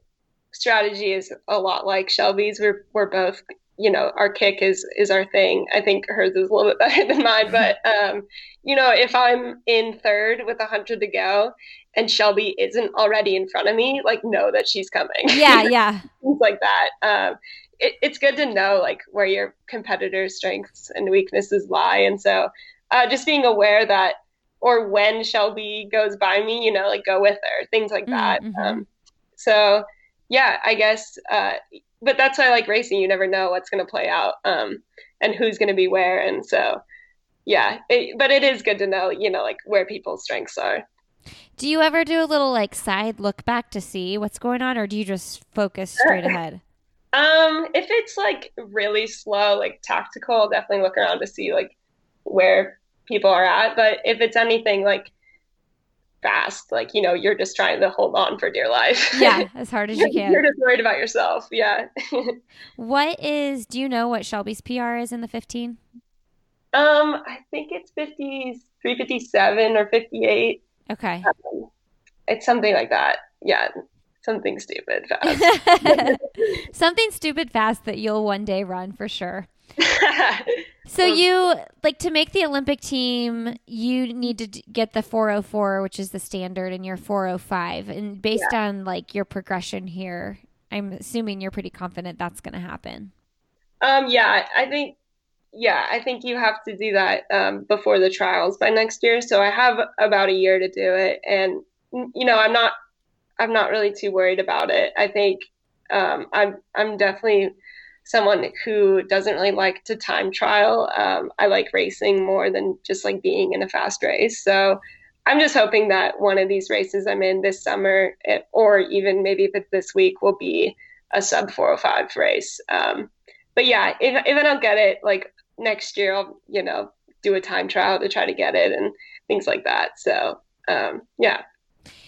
strategy is a lot like shelby's. We're we're both you know our kick is is our thing. I think hers is a little bit <laughs> better than mine but <laughs> um you know if i'm in third with a hundred to go and shelby isn't already in front of me like know that she's coming. Yeah <laughs> yeah. Things like that. Um it, it's good to know like where your competitors' strengths and weaknesses lie, and so uh, just being aware that or when Shelby goes by me, you know, like go with her, things like that. Mm-hmm. Um, so yeah, I guess. Uh, but that's why I like racing. You never know what's going to play out um, and who's going to be where, and so yeah. It, but it is good to know, you know, like where people's strengths are. Do you ever do a little like side look back to see what's going on, or do you just focus straight ahead? Um, if it's like really slow, like tactical, I'll definitely look around to see like where people are at. But if it's anything like fast, like you know, you're just trying to hold on for dear life. <laughs> Yeah, as hard as you can. you're just worried about yourself. Yeah. <laughs> what is? Do you know what Shelby's PR is in the 15? Um, I think it's 50, 357 or 58. Okay. Um, it's something like that. Yeah something stupid fast. <laughs> something stupid fast that you'll one day run for sure. So you like to make the Olympic team, you need to get the 404, which is the standard, and your 405. And based yeah. on like your progression here, I'm assuming you're pretty confident that's going to happen. Um, yeah, I think yeah, I think you have to do that um, before the trials by next year. So I have about a year to do it, and you know, I'm not I'm not really too worried about it. I think um, I'm I'm definitely someone who doesn't really like to time trial. Um, I like racing more than just like being in a fast race. So I'm just hoping that one of these races I'm in this summer, eh, or even maybe if it's this week, will be a sub 405 race. Um, but yeah, if, if I don't get it, like next year, I'll, you know, do a time trial to try to get it and things like that. So, um, yeah,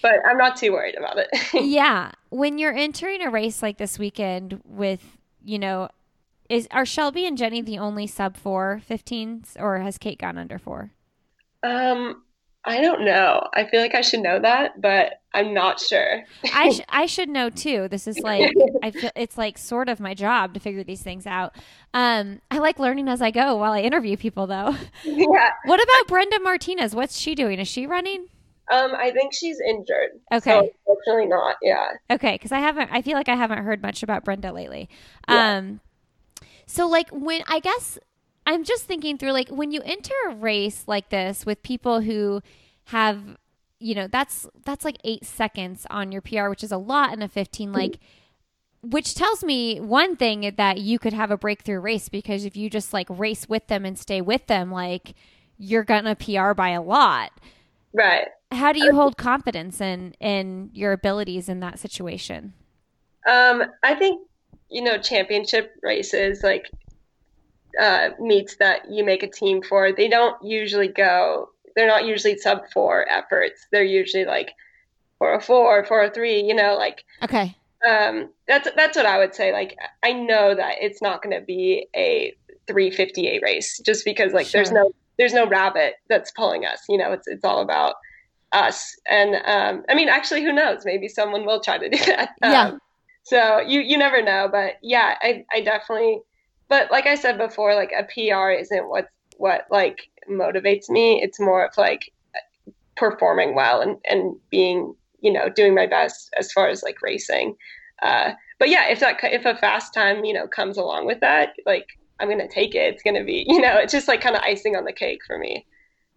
but I'm not too worried about it. <laughs> yeah. When you're entering a race like this weekend with, you know, is are Shelby and Jenny the only sub four 15s or has Kate gone under four? Um, I don't know. I feel like I should know that, but I'm not sure. I sh- <laughs> I should know too. This is like I feel it's like sort of my job to figure these things out. Um, I like learning as I go while I interview people, though. <laughs> Yeah. What about Brenda Martinez? What's she doing? Is she running? Um, I think she's injured. Okay. So unfortunately not. Yeah. Okay, because I haven't. I feel like I haven't heard much about Brenda lately. Yeah. Um, so like when I guess I'm just thinking through like when you enter a race like this with people who have you know that's that's like 8 seconds on your PR which is a lot in a 15 mm-hmm. like which tells me one thing that you could have a breakthrough race because if you just like race with them and stay with them like you're gonna PR by a lot. Right. How do you hold confidence in in your abilities in that situation? Um, I think you know championship races like uh, meets that you make a team for, they don't usually go. They're not usually sub four efforts. They're usually like 404, 403. You know, like okay. Um, that's that's what I would say. Like I know that it's not going to be a 358 race just because like sure. there's no there's no rabbit that's pulling us. You know, it's it's all about us. And um, I mean, actually, who knows? Maybe someone will try to do <laughs> that. Yeah. Um, so you you never know, but yeah, I I definitely but like I said before, like a PR isn't what what like motivates me. It's more of like performing well and and being you know doing my best as far as like racing. Uh, but yeah, if that if a fast time you know comes along with that, like I'm gonna take it. It's gonna be <laughs> you know it's just like kind of icing on the cake for me.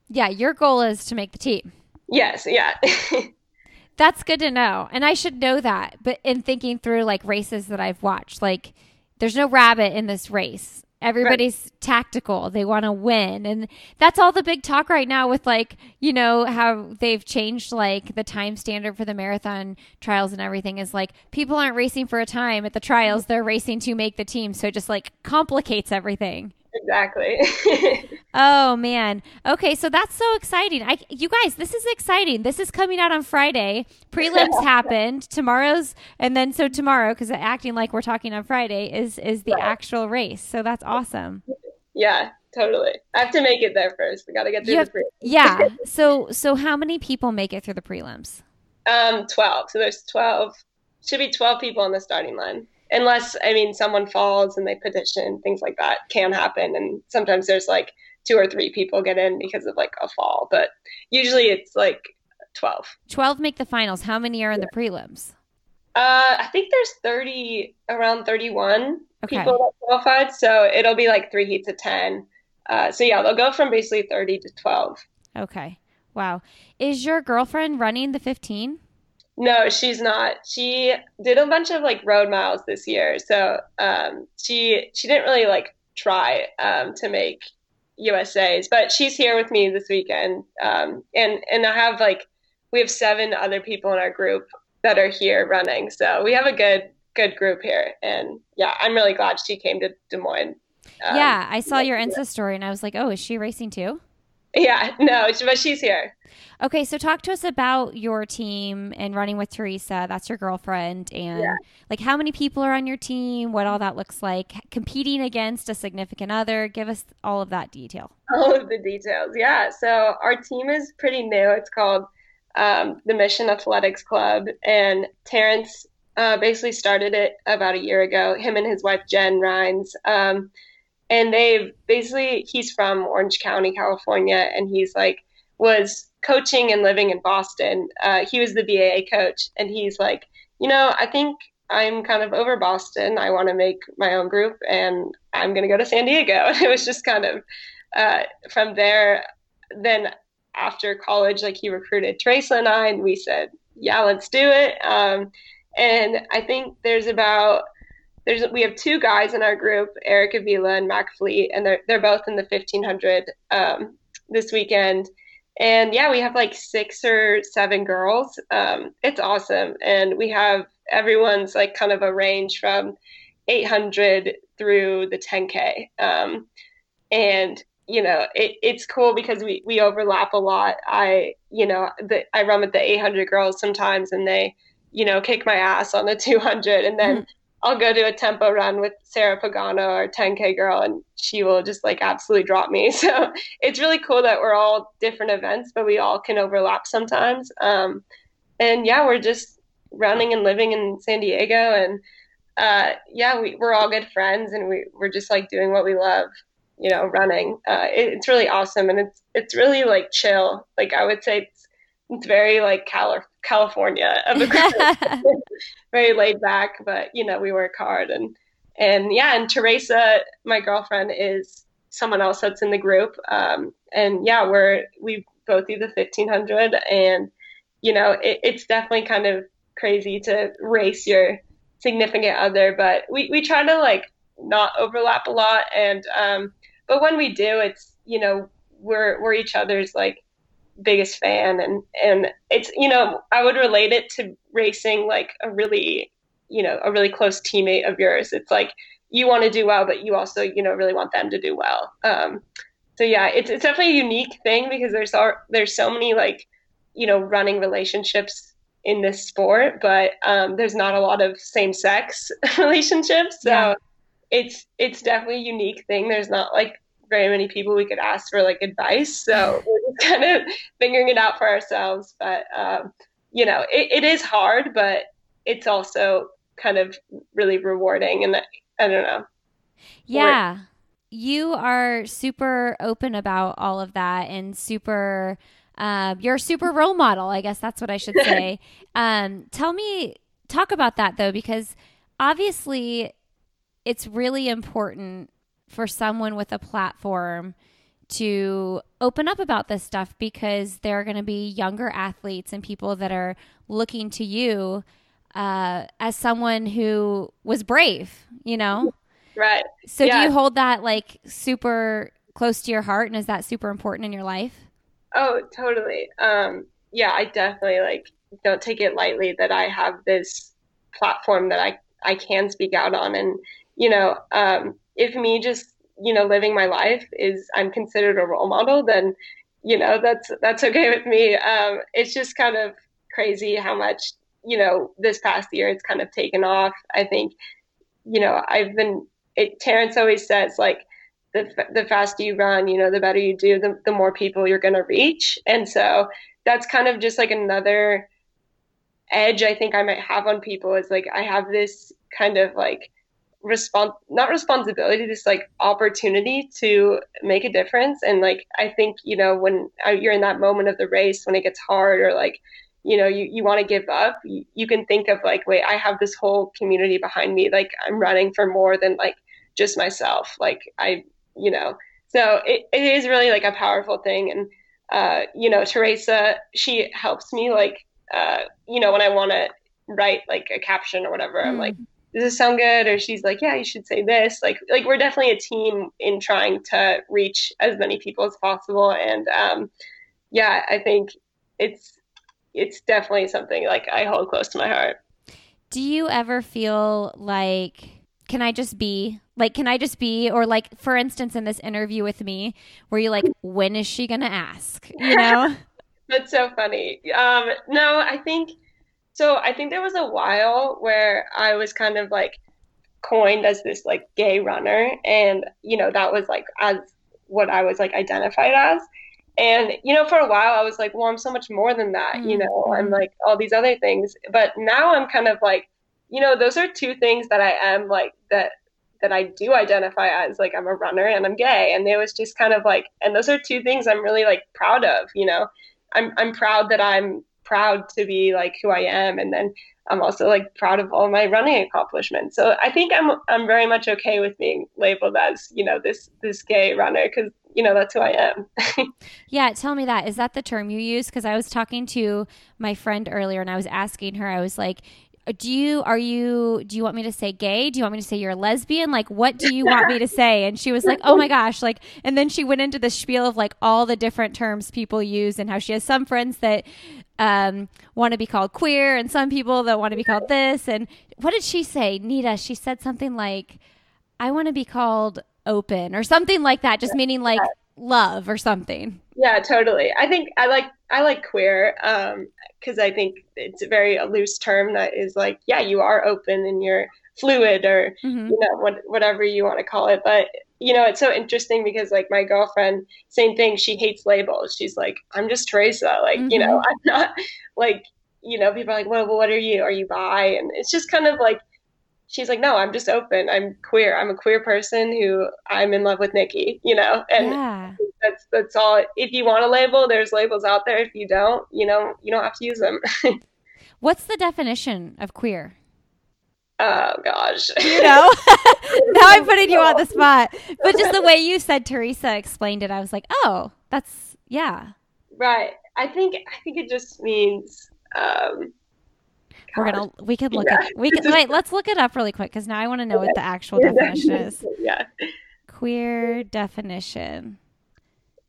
Yeah, your goal is to make the team. Yes, yeah. <laughs> That's good to know. And I should know that. But in thinking through like races that I've watched, like there's no rabbit in this race. Everybody's right. tactical. They want to win. And that's all the big talk right now with like, you know, how they've changed like the time standard for the marathon trials and everything is like people aren't racing for a time at the trials. They're racing to make the team. So it just like complicates everything. Exactly. <laughs> oh man. Okay, so that's so exciting. I you guys, this is exciting. This is coming out on Friday. Prelims <laughs> happened. Tomorrow's and then so tomorrow cuz acting like we're talking on Friday is is the right. actual race. So that's awesome. Yeah, totally. I have to make it there first. We got to get through have, the prelims. yeah. <laughs> So so how many people make it through the prelims? Um 12. So there's 12 should be 12 people on the starting line unless I mean someone falls and they petition, things like that can happen. And sometimes there's like two or three people get in because of like a fall, but usually it's like 12. 12 make the finals. How many are in yeah. the prelims? Uh, I think there's 30, around 31 okay. people that qualified. So it'll be like three heats of 10. Uh, so yeah, they'll go from basically 30 to 12. Okay. Wow. Is your girlfriend running the 15? No, she's not. She did a bunch of like road miles this year, so um, she she didn't really like try um, to make USA's, but she's here with me this weekend, um, and and I have like we have seven other people in our group that are here running, so we have a good good group here, and yeah, I'm really glad she came to Des Moines. Um, yeah, I saw your Insta story, and I was like, oh, is she racing too? Yeah, no, but she's here. Okay, so talk to us about your team and running with Teresa. That's your girlfriend, and yeah. like how many people are on your team, what all that looks like, competing against a significant other. Give us all of that detail. <laughs> All of the details, yeah. So our team is pretty new. It's called um, the Mission Athletics Club, and Terrence uh, basically started it about a year ago. Him and his wife Jen Rhines. Um, and they basically he's from Orange County, California, and he's like was coaching and living in Boston. Uh, he was the BAA coach, and he's like, you know, I think I'm kind of over Boston. I want to make my own group and I'm going to go to San Diego. And <laughs> it was just kind of uh, from there. Then after college, like he recruited Teresa and I, and we said, yeah, let's do it. Um, and I think there's about there's we have two guys in our group, Eric Avila and Mac Fleet, and they're they're both in the 1500 um, this weekend. And yeah, we have like six or seven girls. Um, it's awesome, and we have everyone's like kind of a range from 800 through the 10k. Um, and you know, it, it's cool because we, we overlap a lot. I, you know, the, I run with the 800 girls sometimes and they, you know, kick my ass on the 200 and then mm-hmm. I'll go do a tempo run with Sarah Pagano or 10K girl and she will just like absolutely drop me. <laughs> So it's really cool that we're all different events, but we all can overlap sometimes. Um, and yeah, we're just running and living in San Diego and uh, yeah, we, we're all good friends and we, we're just like doing what we love you know, running. Uh, it, it's really awesome and it's it's really like chill. Like I would say it's it's very like Cali- California of a <laughs> very laid back, but you know, we work hard. And and yeah, and Teresa, my girlfriend, is someone else that's in the group. Um, and yeah, we're we go through the fifteen hundred, and you know, it, it's definitely kind of crazy to race your significant other, but we we try to like not overlap a lot. And um, but when we do, it's you know we're we're each other's like biggest fan and and it's you know I would relate it to racing like a really you know a really close teammate of yours. It's like you want to do well, but you also you know really want them to do well. Um, so yeah, it's it's definitely a unique thing because there's all, there's so many like you know running relationships in this sport, but um, there's not a lot of same sex <laughs> relationships. So yeah it's it's definitely a unique thing. There's not like very many people we could ask for like advice, so <laughs> <laughs> kind of figuring it out for ourselves. But um, you know, it, it is hard, but it's also kind of really rewarding, and I don't know. Yeah, you are super open about all of that, and super. Uh, you're a super role model, I guess that's what I should say. <laughs> um, tell me, talk about that though, because obviously it's really important for someone with a platform to open up about this stuff because there are going to be younger athletes and people that are looking to you uh, as someone who was brave, you know? Right. So yeah. do you hold that like super close to your heart and is that super important in your life? Oh, totally. Um, yeah, I definitely like don't take it lightly that I have this platform that I I can speak out on and you know, um, if me just, you know, living my life is I'm considered a role model, then, you know, that's that's okay with me. Um, it's just kind of crazy how much, you know, this past year it's kind of taken off. I think, you know, I've been. It, Terrence always says like, the the faster you run, you know, the better you do, the the more people you're going to reach, and so that's kind of just like another edge I think I might have on people is like I have this kind of like not responsibility this like opportunity to make a difference. And like i think you know when uh, you're in that moment of the race when it gets hard or like you know you, you want to give up you, you can think of like wait i have this whole community behind me. Like i'm running for more than like just myself. Like i you know. So it, it is really like a powerful thing. And uh you know teresa she helps me like uh you know when i want to write like a caption or whatever mm. i'm like does this sound good? Or she's like yeah you should say this. Like like we're definitely a team in trying to reach as many people as possible. And um, yeah i think it's it's definitely something like i hold close to my heart. Do you ever feel like can i just be like can i just be or like for instance in this interview with me where you like when is she gonna ask? You know? <laughs> That's so funny. Um no i think so I think there was a while where I was kind of like coined as this like gay runner, and you know that was like as what I was like identified as. And you know, for a while I was like, well, I'm so much more than that. Mm-hmm. You know, I'm like all these other things. But now I'm kind of like, you know, those are two things that I am like that that I do identify as like I'm a runner and I'm gay. And it was just kind of like, and those are two things I'm really like proud of. You know, I'm I'm proud that I'm proud to be like who I am. And then I'm also like proud of all my running accomplishments. So I think I'm I'm very much okay with being labeled as you know this this gay runner because you know that's who I am. <laughs> yeah, tell me that. Is that the term you use? Because I was talking to my friend earlier and I was asking her. I was like, do you are you do you want me to say gay? Do you want me to say you're a lesbian? Like what do you want me to say? And she was like oh my gosh like and then she went into the spiel of like all the different terms people use and how she has some friends that um, want to be called queer and some people that want to be called this. And what did she say? Nita she said something like i want to be called open or something like that just meaning like love or something yeah totally i think i like i like queer um because I think it's a very a loose term that is like, yeah, you are open and you're fluid or mm-hmm. you know what, whatever you want to call it. But you know, it's so interesting because like my girlfriend, same thing. She hates labels. She's like, I'm just Teresa. Like, mm-hmm. you know, mm-hmm. <laughs> I'm not like, you know, people are like, well, well, what are you? Are you bi? And it's just kind of like she's like, no, I'm just open. I'm queer. I'm a queer person who I'm in love with Nikki, you know, and yeah. that's, that's all. If you want a label, there's labels out there. If you don't, you know, you don't have to use them. <laughs> What's the definition of queer? Oh gosh. You know? <laughs> now I'm putting you on the <laughs> spot. But just the way you said Teresa explained it, I was like, oh, that's yeah. Right. I think I think it just means um we're gonna we can look yeah. at we <laughs> can wait. Let's look it up really quick because now I want to know what the actual <laughs> definition is. Yeah. Queer definition.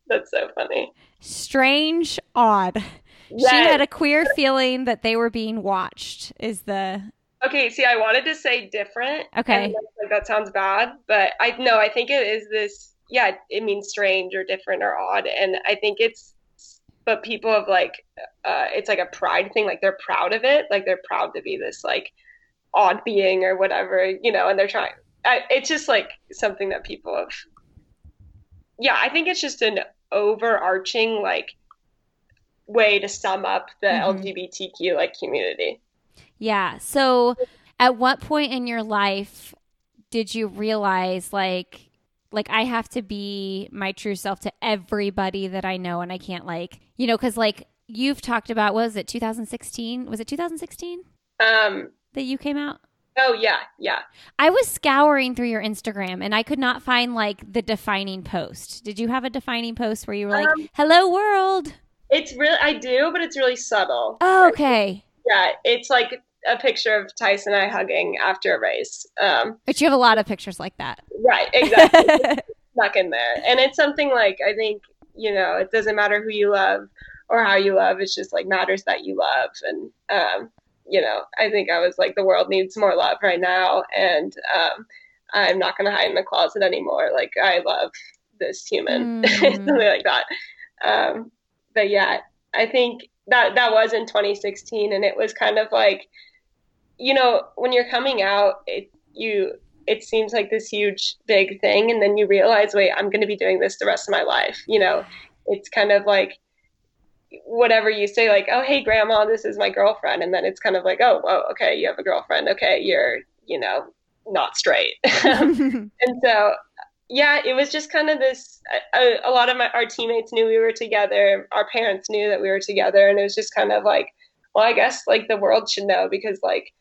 That's so funny. Strange, odd. Yes. She had a queer feeling that they were being watched. Is the okay? See, I wanted to say different. Okay, like that sounds bad, but I no, I think it is this. Yeah, it means strange or different or odd, and I think it's but people have like uh, it's like a pride thing like they're proud of it like they're proud to be this like odd being or whatever you know and they're trying I, it's just like something that people have yeah i think it's just an overarching like way to sum up the mm-hmm. lgbtq like community yeah so at what point in your life did you realize like like I have to be my true self to everybody that I know and I can't like, you know, cuz like you've talked about was it 2016? Was it 2016? Um that you came out? Oh yeah, yeah. I was scouring through your Instagram and I could not find like the defining post. Did you have a defining post where you were like, um, "Hello world"? It's really I do, but it's really subtle. Oh, okay. Yeah, it's like a picture of Tyson and I hugging after a race. Um, but you have a lot of pictures like that. Right, exactly. <laughs> stuck in there. And it's something like, I think, you know, it doesn't matter who you love or how you love. It's just like matters that you love. And, um, you know, I think I was like, the world needs more love right now. And um, I'm not going to hide in the closet anymore. Like, I love this human, <laughs> mm. something like that. Um, but yeah, I think that that was in 2016 and it was kind of like you know, when you're coming out, it, you it seems like this huge big thing, and then you realize, wait, I'm going to be doing this the rest of my life. You know, it's kind of like whatever you say, like, oh, hey, grandma, this is my girlfriend, and then it's kind of like, oh, okay, you have a girlfriend. Okay, you're, you know, not straight. <laughs> and so yeah, it was just kind of this. A, a, lot of my our teammates knew we were together. Our parents knew that we were together, and it was just kind of like, well, I guess like the world should know because like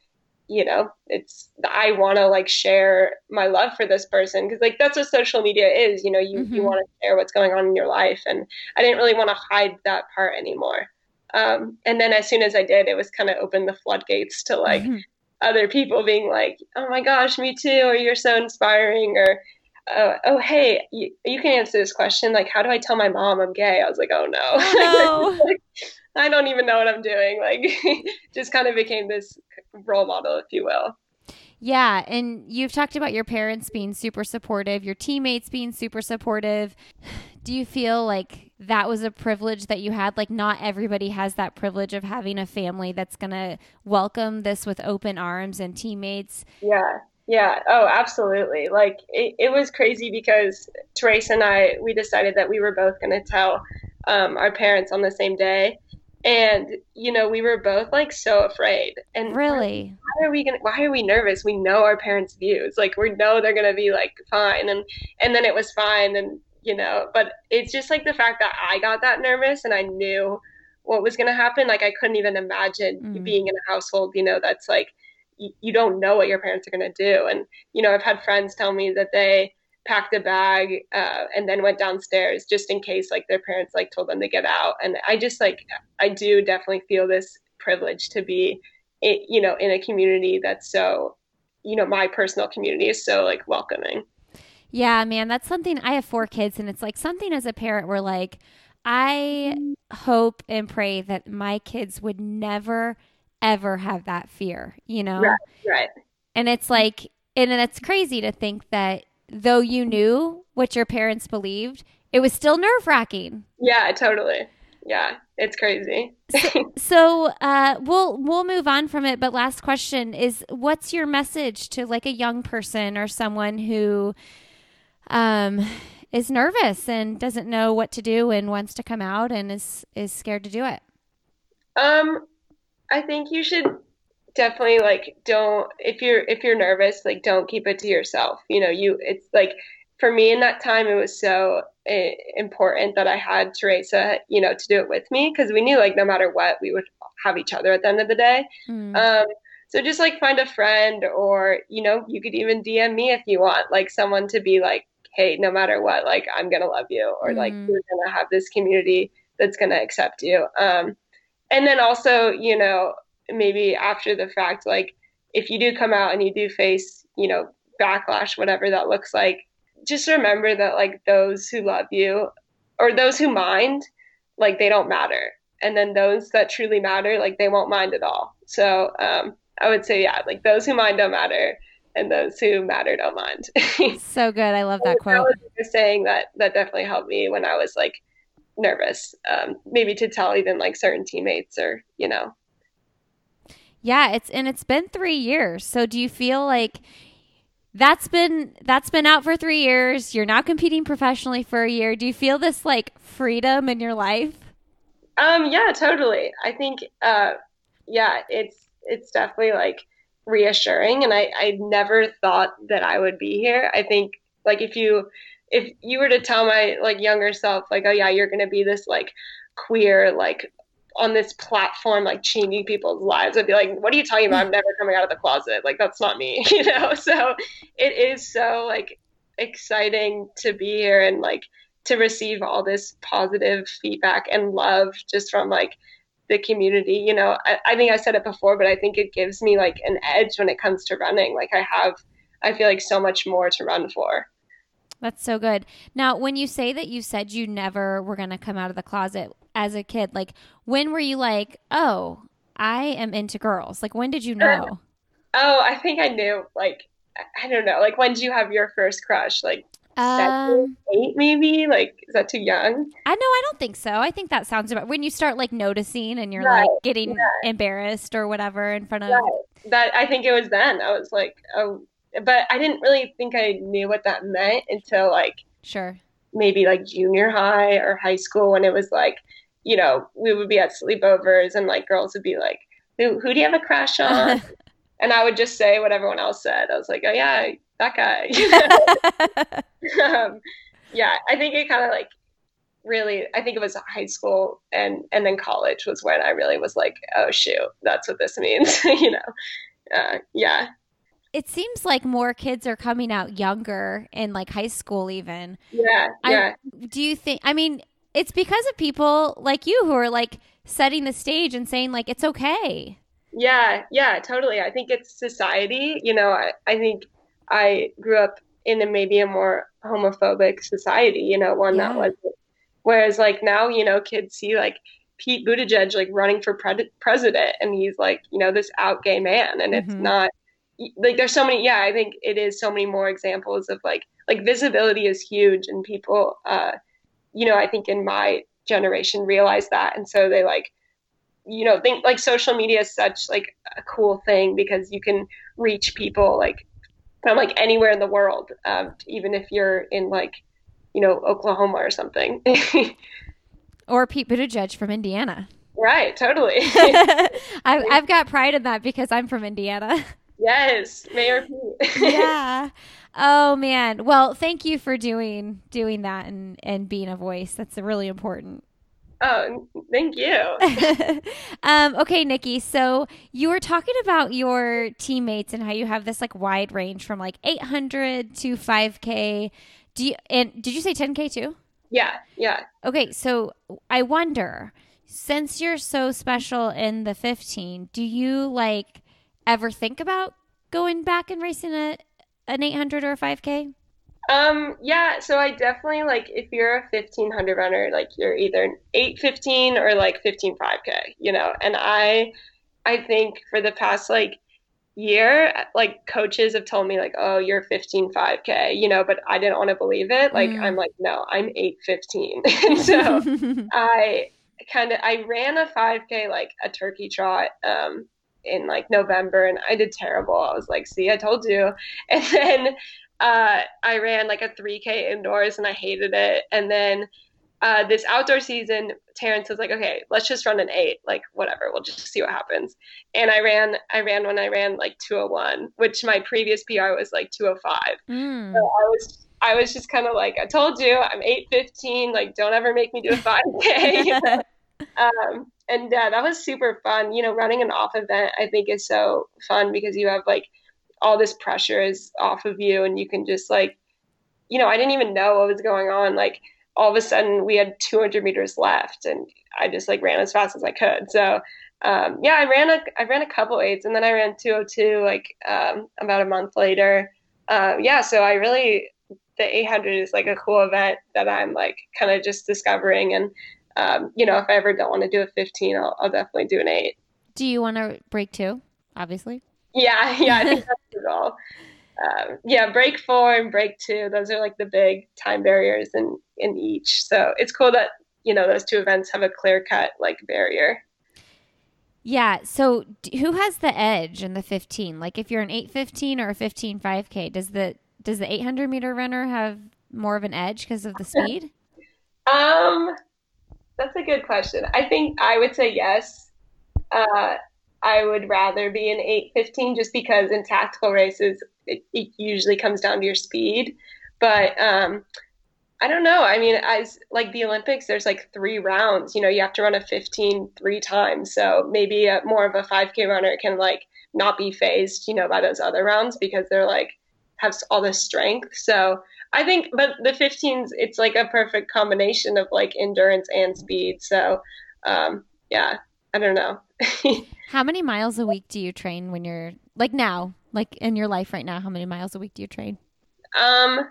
you know it's i want to like share my love for this person because like that's what social media is you know you, mm-hmm. you want to share what's going on in your life and i didn't really want to hide that part anymore um, and then as soon as i did it was kind of opened the floodgates to like mm-hmm. other people being like oh my gosh me too or you're so inspiring or uh, oh hey you, you, can answer this question like how do i tell my mom i'm gay i was like oh no, <laughs> oh, no. <laughs> I don't even know what I'm doing. Like, <laughs> just kind of became this role model, if you will. Yeah, and you've talked about your parents being super supportive, your teammates being super supportive. <sighs> Do you feel like that was a privilege that you had? Like, not everybody has that privilege of having a family that's going to welcome this with open arms and teammates. Yeah, yeah. Oh, absolutely. Like, it, it was crazy because Trace and I, we decided that we were both going to tell um, our parents on the same day and you know we were both like so afraid and really why are we gonna why are we nervous we know our parents views like we know they're gonna be like fine and and then it was fine and you know but it's just like the fact that i got that nervous and i knew what was going to happen. Like I couldn't even imagine mm. being in a household, you know, that's like you, you don't know what your parents are going to do. And you know, I've had friends tell me that they packed a bag uh, and then went downstairs just in case like their parents like told them to get out. And I just like I do definitely feel this privilege to be, it, you know, in a community that's so, you know, my personal community is so like welcoming. Yeah, man, that's something. I have four kids, and it's like something as a parent we're like, I hope and pray that my kids would never, ever have that fear, you know? Right, right. And it's like, and it's crazy to think that though you knew what your parents believed, it was still nerve wracking. Yeah, totally. Yeah, it's crazy. so, <laughs> so uh, we'll we'll move on from it. But last question is, what's your message to like a young person or someone who um, is nervous and doesn't know what to do and wants to come out and is is scared to do it? Um, I think you should definitely like don't if you're if you're nervous like don't keep it to yourself. You know, you it's like for me in that time it was so uh, important that I had Teresa, you know, to do it with me because we knew like no matter what we would have each other at the end of the day. Mm. Um, so just like find a friend or you know you could even DM me if you want like someone to be like hey, no matter what, like I'm gonna love you, or mm. like we're gonna have this community that's gonna accept you. Um, and then also, you know, maybe after the fact, like if you do come out and you do face, you know, backlash, whatever that looks like, just remember that like those who love you or those who mind, like they don't matter. And then those that truly matter, like they won't mind at all. So um, I would say, yeah, like those who mind don't matter and those who matter don't mind. <laughs> so good. I love that quote. That saying that that definitely helped me when I was like nervous. Um, maybe to tell even like certain teammates or you know. Yeah, it's and it's been three years. So do you feel like that's been that's been out for three years? You're now competing professionally for a year. Do you feel this like freedom in your life? Um, yeah, totally. I think uh, yeah, it's it's definitely like reassuring and I, I never thought that I would be here. I think like if you if you were to tell my like younger self like oh yeah you're gonna be this like queer like on this platform like changing people's lives i'd be like what are you talking about i'm never coming out of the closet like that's not me <laughs> you know so it is so like exciting to be here and like to receive all this positive feedback and love just from like the community. You know, I, I think I said it before, but I think it gives me like an edge when it comes to running. Like I have, I feel like so much more to run for. That's so good. Now, when you say that you said you never were going to come out of the closet as a kid, like when were you like, oh, I am into girls? Like when did you know? oh, I think I knew. Like I don't know. Like when did you have your first crush? Like um, eight maybe like is that too young i know i don't think so i think that sounds about when you start like noticing and you're right. like getting yeah. embarrassed or whatever in front of right. that i think it was then i was like oh but i didn't really think i knew what that meant until like sure maybe like junior high or high school when it was like you know we would be at sleepovers and like girls would be like who, who do you have a crush on <laughs> and i would just say what everyone else said i was like oh yeah that guy. <laughs> <laughs> um, yeah, I think it kind of like really. I think it was high school and and then college was when I really was like, oh shoot, that's what this means. you know, uh, yeah. It seems like more kids are coming out younger in like high school, even. Yeah, yeah. I, do you think? I mean, it's because of people like you who are like setting the stage and saying like it's okay. Yeah, yeah, totally. I think it's society. You know, I, I think I grew up in a maybe a more homophobic society, you know, one yeah. that was whereas like now, you know, kids see like Pete Buttigieg like running for pre- president and he's like, you know, this out gay man and mm-hmm. it's not like there's so many yeah, I think it is so many more examples of like like visibility is huge and people uh you know, I think in my generation realize that and so they like you know think like social media is such like a cool thing because you can reach people like from like anywhere in the world, um, even if you're in like, you know, Oklahoma or something. <laughs> or Pete Buttigieg from Indiana. Right, totally. <laughs> I've, <laughs> I've got pride in that because I'm from Indiana. Yes, Mayor Pete. <laughs> yeah. Oh man. Well, thank you for doing doing that and and being a voice. That's really important. Oh, thank you. <laughs> um, okay, Nikki. So you were talking about your teammates and how you have this like wide range from like 800 to 5K. Do you and did you say 10K too? Yeah, yeah. Okay, so I wonder, since you're so special in the 15, do you like ever think about going back and racing a an 800 or a 5K? Um, yeah, so I definitely like if you're a 1500 runner, like you're either an 815 or like 15 5K, you know. And I I think for the past like year, like coaches have told me like, "Oh, you're 15 5K," you know, but I didn't want to believe it. Like mm. I'm like, "No, I'm 815." and <laughs> <laughs> so I kind of I ran a 5K like a turkey trot um in like November and I did terrible. I was like, "See, I told you." <laughs> And then uh, I ran like a 3K indoors and I hated it. And then uh, this outdoor season, Terrence was like, okay, let's just run an eight, like whatever, we'll just see what happens. And I ran, I ran when I ran like 201, which my previous PR was like 205. Mm. So I was, I was just kind of like, I told you, I'm 815, like don't ever make me do a 5K. <laughs> <laughs> um, and uh, that was super fun. You know, running an off event, I think is so fun because you have like all this pressure is off of you and you can just like you know i didn't even know what was going on. Like all of a sudden we had 200 meters left and i just like ran as fast as i could. So um, yeah i ran a i ran a couple eights and then i ran 202 like um, about a month later. Uh, yeah so i really the 800 is like a cool event that i'm like kind of just discovering and um, you know if i ever don't want to do a 15 i'll, I'll definitely do an 8 do you want to break two obviously yeah, <laughs> yeah, I think <laughs> that's the goal. Um, yeah, break four and break two; those are like the big time barriers in in each. So it's cool that you know those two events have a clear cut like barrier. Yeah. So who has the edge in the 15? Like if you're an 815 or a 15 5K, does the does the 800 meter runner have more of an edge because of the <laughs> speed? um, that's a good question. I think I would say yes. Uh, I would rather be an 815 just because in tactical races, it, it usually comes down to your speed. But um, I don't know. I mean, as like the Olympics, there's like three rounds. You know, you have to run a 15 three times. So maybe a, more of a 5K runner can like not be phased, you know, by those other rounds because they're like have all this strength. So I think, but the 15s, it's like a perfect combination of like endurance and speed. So um, yeah, I don't know. <laughs> how many miles a week do you train when you're like now, like in your life right now? How many miles a week do you train? Um,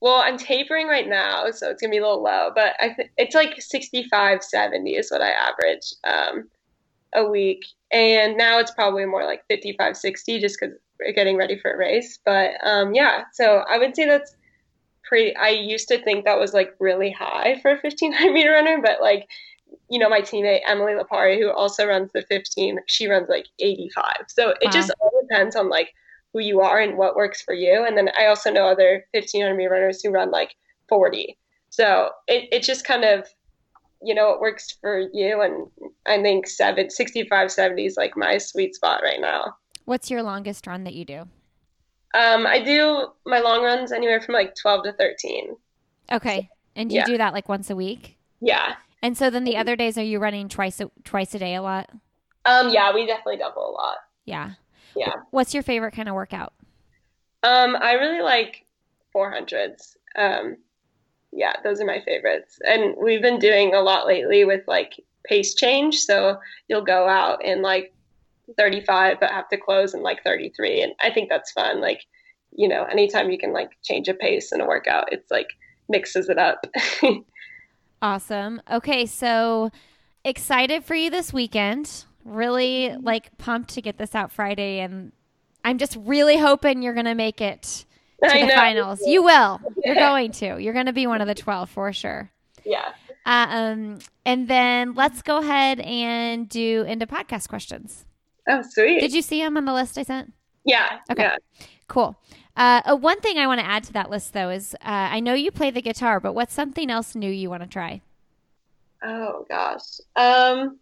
well, I'm tapering right now, so it's gonna be a little low, but I th- it's like 65, 70 is what I average um, a week, and now it's probably more like 55, 60 just because we're getting ready for a race. But um, yeah, so I would say that's pretty. I used to think that was like really high for a 1500 meter runner, but like you know, my teammate Emily Lipari, who also runs the 15, she runs like 85. So it wow. just all depends on like who you are and what works for you. And then I also know other 1500 meter runners who run like 40. So it, it just kind of, you know, it works for you. And I think seven, 65, 70 is like my sweet spot right now. What's your longest run that you do? Um, I do my long runs anywhere from like 12 to 13. Okay. And you yeah. do that like once a week? Yeah. And so then the other days, are you running twice a, twice a day a lot? Um, yeah, we definitely double a lot. Yeah. Yeah. What's your favorite kind of workout? Um, I really like 400s. Um, yeah, those are my favorites. And we've been doing a lot lately with like pace change. So you'll go out and like 35, but have to close in like 33. And I think that's fun. Like, you know, anytime you can like change a pace in a workout, it's like mixes it up. <laughs> Awesome. Okay, so excited for you this weekend. Really like pumped to get this out Friday and I'm just really hoping you're going to make it to I the know. finals. You will. <laughs> You're going to. You're going to be one of the 12 for sure. Yeah. Uh, um, and then let's go ahead and do into podcast questions. Oh, sweet. Did you see them on the list I sent? Yeah. Okay. Yeah. Cool. Uh, uh, one thing I want to add to that list, though, is uh, I know you play the guitar, but what's something else new you want to try? Oh gosh, um,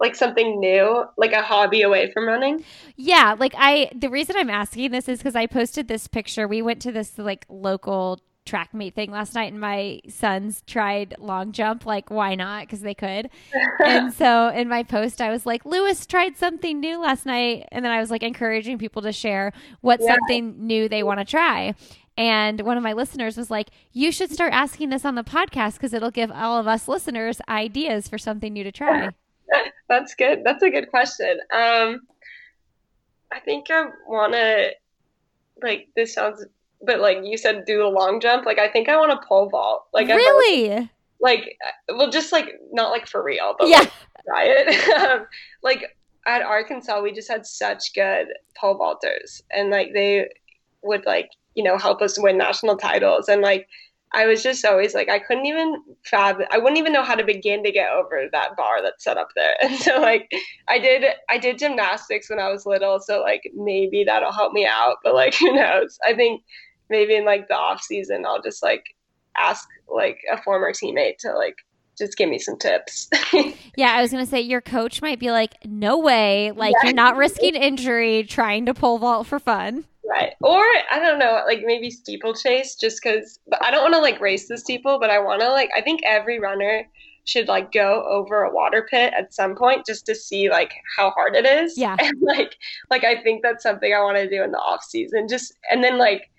like something new, like a hobby away from running. Yeah, like I. The reason I'm asking this is because I posted this picture. We went to this like local track meet thing last night and my sons tried long jump like why not? Because they could. <laughs> And so in my post i was like lewis tried something new last night. And then i was like encouraging people to share what yeah. something new they want to try. And one of my listeners was like you should start asking this on the podcast because it'll give all of us listeners ideas for something new to try. <laughs> That's good. That's a good question. Um i think i want to like this sounds but like you said, do the long jump. Like I think I want to pole vault. Like really, like well, just like not like for real, but yeah, <laughs> like, try it. um, like at Arkansas, we just had such good pole vaulters, and like they would like you know help us win national titles, and like I was just always like I couldn't even fathom I wouldn't even know how to begin to get over that bar that's set up there. <laughs> And so like I did I did gymnastics when I was little, so like maybe that'll help me out. But like <laughs> who knows? I think maybe in like the off season I'll just like ask like a former teammate to like just give me some tips. <laughs> yeah, I was gonna say your coach might be like, "No way! Like yeah. you're not risking injury trying to pole vault for fun." Right. Or I don't know, like maybe steeplechase, just because. I don't want to like race the steeple, but I want to like. I think every runner should like go over a water pit at some point just to see like how hard it is. Yeah. <laughs> And like, like I think that's something I want to do in the off season. Just and then like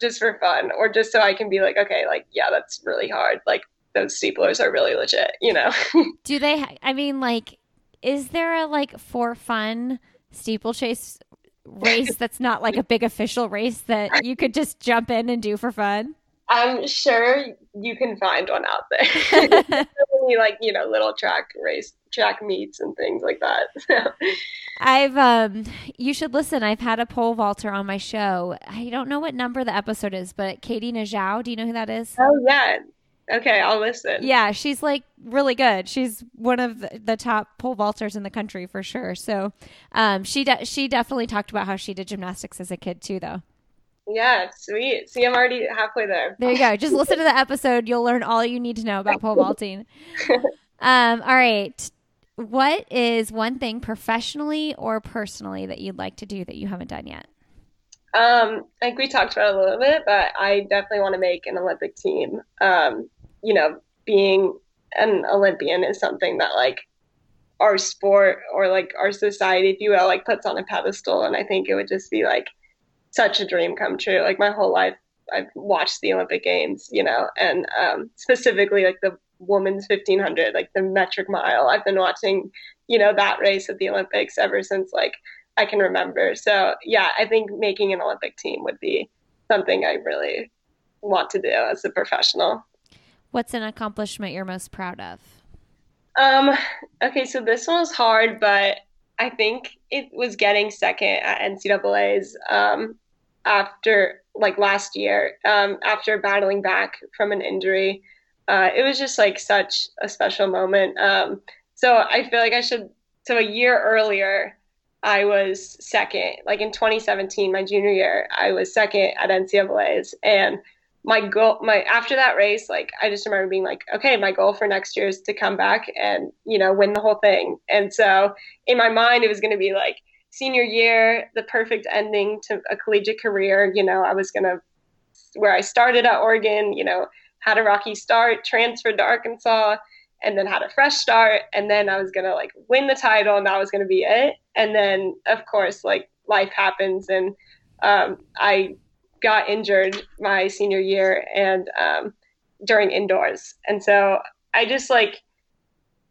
just for fun or just so I can be like, okay, like, yeah, that's really hard. Like, those steeplers are really legit, you know? <laughs> Do they, ha- I mean, like, is there a like for fun steeplechase race that's not like a big official race that you could just jump in and do for fun? I'm sure you can find one out there. <laughs> like, you know, little track race, track meets and things like that. I've um you should listen. I've had a pole vaulter on my show. I don't know what number the episode is, but Katie Nageotte, do you know who that is? Oh yeah. Okay, I'll listen. Yeah, she's like really good. She's one of the, the top pole vaulters in the country for sure. So, um, she de- she definitely talked about how she did gymnastics as a kid too, though. Yeah, sweet. See, I'm already halfway there. There you go. Just listen to the episode. You'll learn all you need to know about pole vaulting. <laughs> um, all right. What is one thing professionally or personally that you'd like to do that you haven't done yet? Um, I think we talked about it a little bit, but I definitely want to make an Olympic team. Um, you know, being an Olympian is something that like our sport or like our society, if you will, like puts on a pedestal. And I think it would just be like such a dream come true. Like my whole life, I've watched the Olympic Games, you know, and um, specifically like the women's 1500, like the metric mile. I've been watching, you know, that race at the Olympics ever since like I can remember. So yeah, I think making an Olympic team would be something I really want to do as a professional. What's an accomplishment you're most proud of? Um, okay, so this one was hard, but I think it was getting second at NCAA's. Um, after like last year um, after battling back from an injury. Uh, it was just like such a special moment. Um, so i feel like i should so a year earlier i was second. Like in 2017 my junior year i was second at ncaa's and my goal my after that race like i just remember being like okay my goal for next year is to come back and you know win the whole thing and so in my mind it was going to be like senior year, the perfect ending to a collegiate career. You know, I was going to, where I started at Oregon, you know, had a rocky start, transferred to Arkansas, and then had a fresh start. And then I was going to like win the title, and that was going to be it. And then, of course, like life happens, and um, I got injured my senior year and um, during indoors. And so I just like,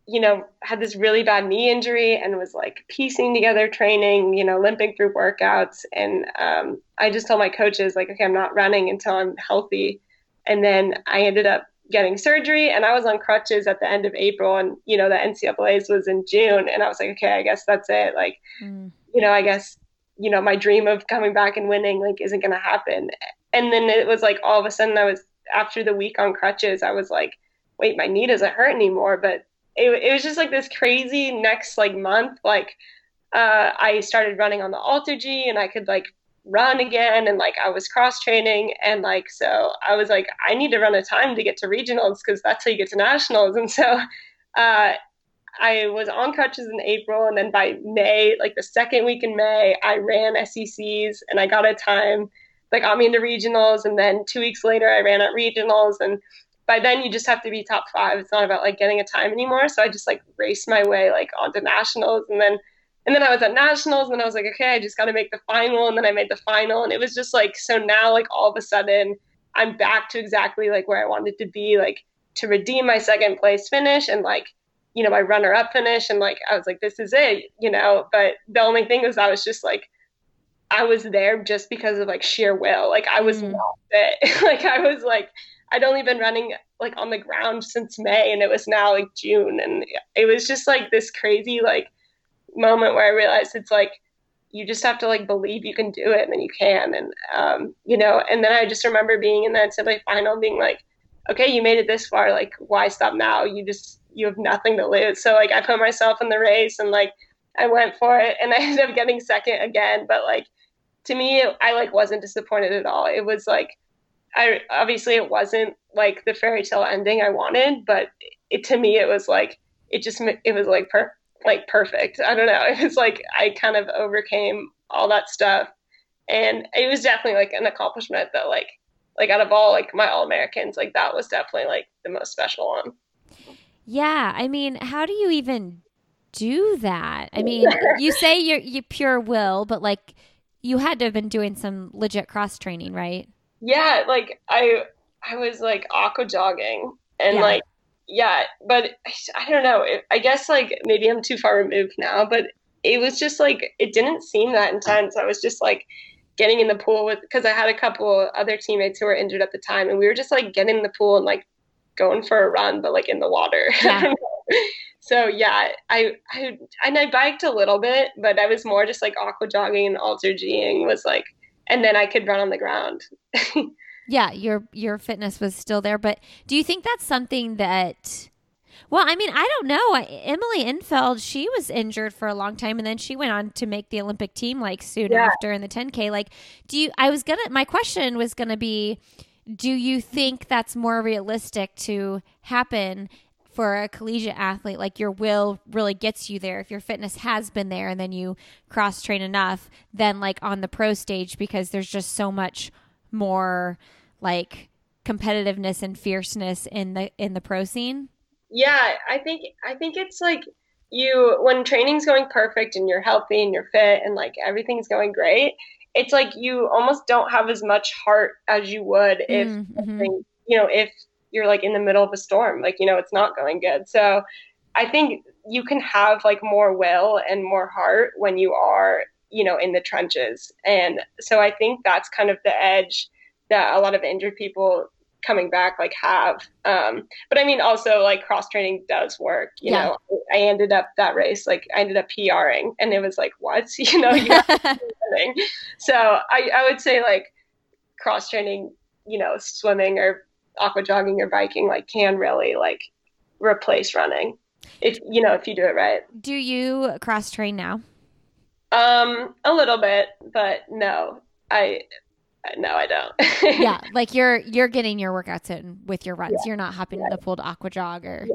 you know, had this really bad knee injury and was like piecing together training, you know, limping through workouts. And um, I just told my coaches, like, okay, I'm not running until I'm healthy. And then I ended up getting surgery and I was on crutches at the end of April. And, you know, the NCAAs was in June. And I was like, okay, I guess that's it. Like, mm. you know, I guess, you know, my dream of coming back and winning, like, isn't going to happen. And then it was like all of a sudden I was, after the week on crutches, I was like, wait, my knee doesn't hurt anymore. But it, it was just like this crazy next like month like uh, i started running on the AlterG and i could like run again and like i was cross training and like so i was like i need to run a time to get to regionals because that's how you get to nationals and so uh, i was on crutches in april and then by may like the second week in may i ran SECs and i got a time that got me into regionals. And then two weeks later, I ran at regionals. And by then, you just have to be top five. It's not about like getting a time anymore. So I just like raced my way like onto nationals. And then, and then I was at nationals. And I was like, okay, I just got to make the final. And then I made the final. And it was just like, so now, like, all of a sudden, I'm back to exactly like where I wanted to be, like to redeem my second place finish and like, you know, my runner up finish. And like, I was like, this is it, you know. But the only thing was, I was just like, I was there just because of like sheer will. Like I was mm. not fit. <laughs> like I was like I'd only been running like on the ground since May and it was now like June and it was just like this crazy like moment where I realized it's like you just have to like believe you can do it and then you can and um you know and then I just remember being in that semi final being like okay you made it this far like why stop now you just you have nothing to lose so like I put myself in the race and like I went for it and I <laughs> ended up getting second again but like to me, I like wasn't disappointed at all. It was like, I obviously it wasn't like the fairy tale ending I wanted, but it to me it was like it just it was like per like perfect. I don't know. <laughs> It was like I kind of overcame all that stuff, and it was definitely like an accomplishment that like like out of all like my all Americans, like that was definitely like the most special one. Yeah, I mean, how do you even do that? I mean, <laughs> you say you're you pure will, but like you had to have been doing some legit cross training, right? Yeah, like I I was like aqua jogging and yeah. like yeah, but I don't know. I guess like maybe I'm too far removed now, but it was just like it didn't seem that intense. I was just like getting in the pool with because I had a couple other teammates who were injured at the time, and we were just like getting in the pool and like going for a run, but like in the water. <laughs> Yeah. so yeah, I, I and I biked a little bit, but I was more just like aqua jogging and alter G'ing was like, and then I could run on the ground. <laughs> yeah, your your fitness was still there, but do you think that's something that? Well, I mean, I don't know. Emily Infeld, she was injured for a long time, and then she went on to make the Olympic team like soon yeah. after in the 10K. Like, do you? I was gonna. My question was gonna be, do you think that's more realistic to happen for a collegiate athlete, like your will really gets you there. If your fitness has been there and then you cross train enough, then like on the pro stage, because there's just so much more like competitiveness and fierceness in the in the pro scene. Yeah, I think I think it's like you when training's going perfect and you're healthy and you're fit and like everything's going great, it's like you almost don't have as much heart as you would if mm-hmm. you know if you're like in the middle of a storm like you know it's not going good so i think you can have like more will and more heart when you are you know in the trenches and so i think that's kind of the edge that a lot of injured people coming back like have um but i mean also like cross training does work you yeah. know i ended up that race like i ended up pring and it was like what <laughs> you know you <laughs> so i i would say like cross training you know swimming or aqua jogging or biking like can really like replace running if you know if you do it right. Do you cross train now? Um, a little bit, but no, I no, I don't. yeah, <laughs> like you're you're getting your workouts in with your runs. Yeah. You're not hopping yeah. in the pool to aqua jog or. Yeah.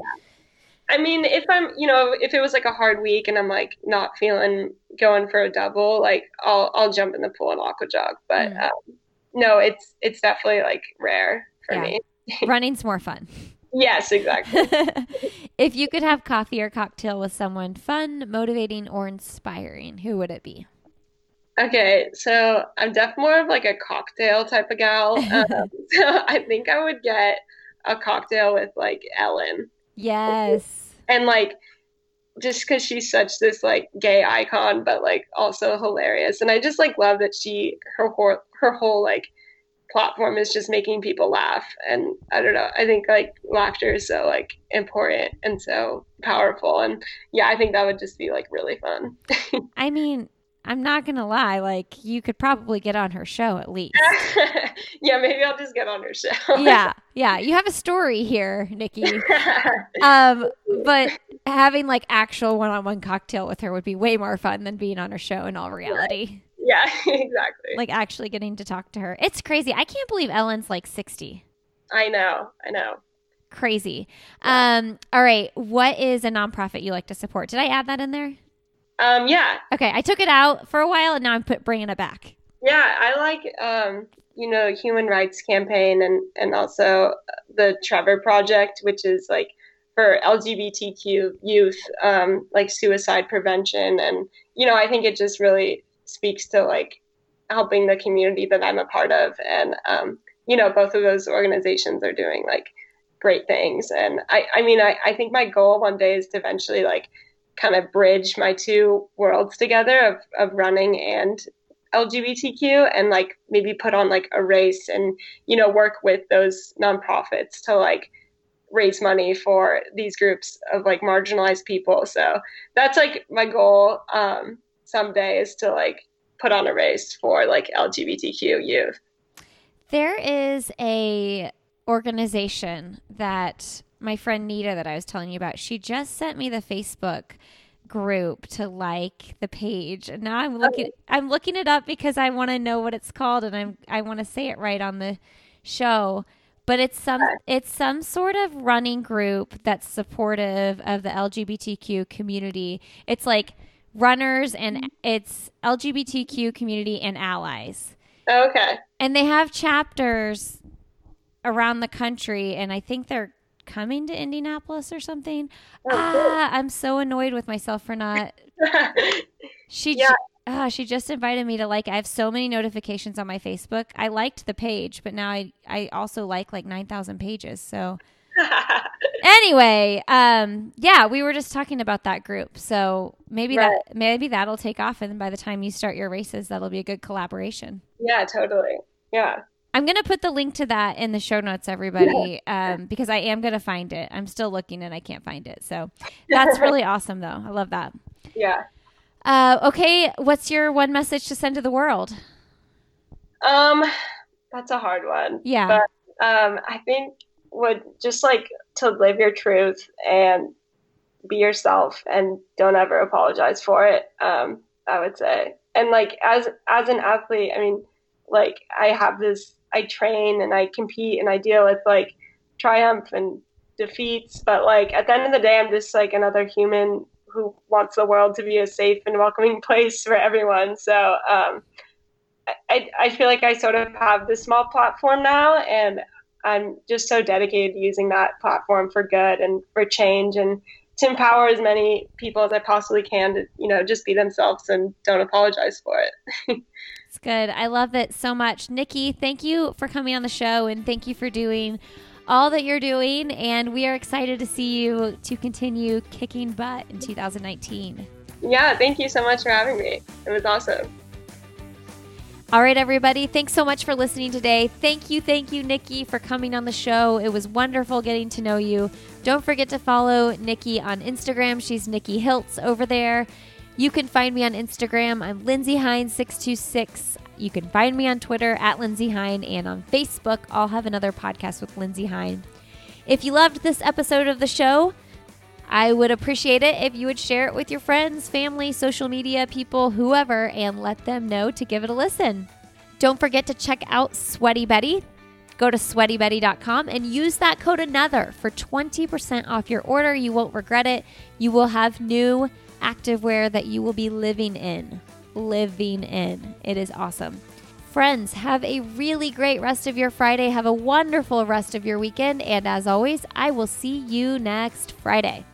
I mean, if I'm, you know, if it was like a hard week and I'm like not feeling going for a double, like I'll I'll jump in the pool and aqua jog. But mm. um, no, it's it's definitely like rare for yeah. me. <laughs> Running's more fun. Yes, exactly. <laughs> if you could have coffee or cocktail with someone fun, motivating, or inspiring, who would it be? Okay, so I'm definitely more of like a cocktail type of gal. <laughs> Um, so I think I would get a cocktail with like Ellen. Yes. And like, just because she's such this like gay icon, but like also hilarious, and I just like love that she her whole her whole like platform is just making people laugh and i don't know i think like laughter is so like important and so powerful and yeah i think that would just be like really fun <laughs> i mean i'm not gonna lie like you could probably get on her show at least <laughs> yeah maybe i'll just get on her show <laughs> yeah yeah <laughs> you have a story here nikki um but having like actual one-on-one cocktail with her would be way more fun than being on her show in all reality. Yeah, exactly. Like actually getting to talk to her. It's crazy. I can't believe Ellen's like 60. I know. I know. Crazy. Yeah. Um all right, what is a nonprofit you like to support? Did I add that in there? Um yeah. Okay, I took it out for a while and now I'm put bringing it back. Yeah, I like um, you know Human Rights Campaign and and also the Trevor Project, which is like for LGBTQ youth, um, like suicide prevention, and you know I think it just really speaks to like helping the community that I'm a part of, and um, you know both of those organizations are doing like great things, and I I mean I I think my goal one day is to eventually like kind of bridge my two worlds together of, of running and LGBTQ and like maybe put on like a race and you know work with those nonprofits to like raise money for these groups of like marginalized people. So that's like my goal um, someday is to like put on a race for like LGBTQ youth. There is a organization that my friend Nita that I was telling you about. She just sent me the Facebook group to like the page. And now I'm looking okay. I'm looking it up because I want to know what it's called and I'm I want to say it right on the show. But it's some it's some sort of running group that's supportive of the LGBTQ community. It's like runners and mm-hmm. it's LGBTQ community and allies. Okay. And they have chapters around the country and I think they're coming to Indianapolis or something. Oh, ah, I'm so annoyed with myself for not. <laughs> she yeah. Ah, she just invited me to like. I have so many notifications on my Facebook. I liked the page, but now I I also like like nine thousand pages. So <laughs> anyway, um, yeah, we were just talking about that group. So maybe right. that maybe that'll take off, and by the time you start your races, that'll be a good collaboration. Yeah, totally. Yeah. I'm going to put the link to that in the show notes, everybody, um, because I am going to find it. I'm still looking and I can't find it. So <laughs> that's really awesome, though. I love that. Yeah. Uh, okay. What's your one message to send to the world? Um, that's a hard one. Yeah. But um, I think would just like to live your truth and be yourself and don't ever apologize for it. Um, I would say, and like as as an athlete, I mean, like I have this I train and I compete and I deal with like triumph and defeats, but like at the end of the day, I'm just like another human who wants the world to be a safe and welcoming <laughs> place for everyone. So um, I, I feel like I sort of have this small platform now, and I'm just so dedicated to using that platform for good and for change and to empower as many people as I possibly can to, you know, just be themselves and don't apologize for it. <laughs> It's good. I love it so much. Nikki, thank you for coming on the show and thank you for doing all that you're doing. And we are excited to see you to continue kicking butt in 2019. Yeah, thank you so much for having me. It was awesome. All right, everybody. Thanks so much for listening today. Thank you, thank you, Nikki, for coming on the show. It was wonderful getting to know you. Don't forget to follow Nikki on Instagram. She's Nikki Hiltz over there. You can find me on Instagram. I'm Lindsey Hein626. You can find me on Twitter at Lindsey Hein and on Facebook. I'll have another podcast with Lindsey Hein. If you loved this episode of the show, I would appreciate it if you would share it with your friends, family, social media people, whoever, and let them know to give it a listen. Don't forget to check out Sweaty Betty. Go to sweatybetty.com and use that code another for 20% off your order. You won't regret it. You will have new activewear that you will be living in. Living in. It is awesome. Friends, have a really great rest of your Friday. Have a wonderful rest of your weekend. And as always, I will see you next Friday.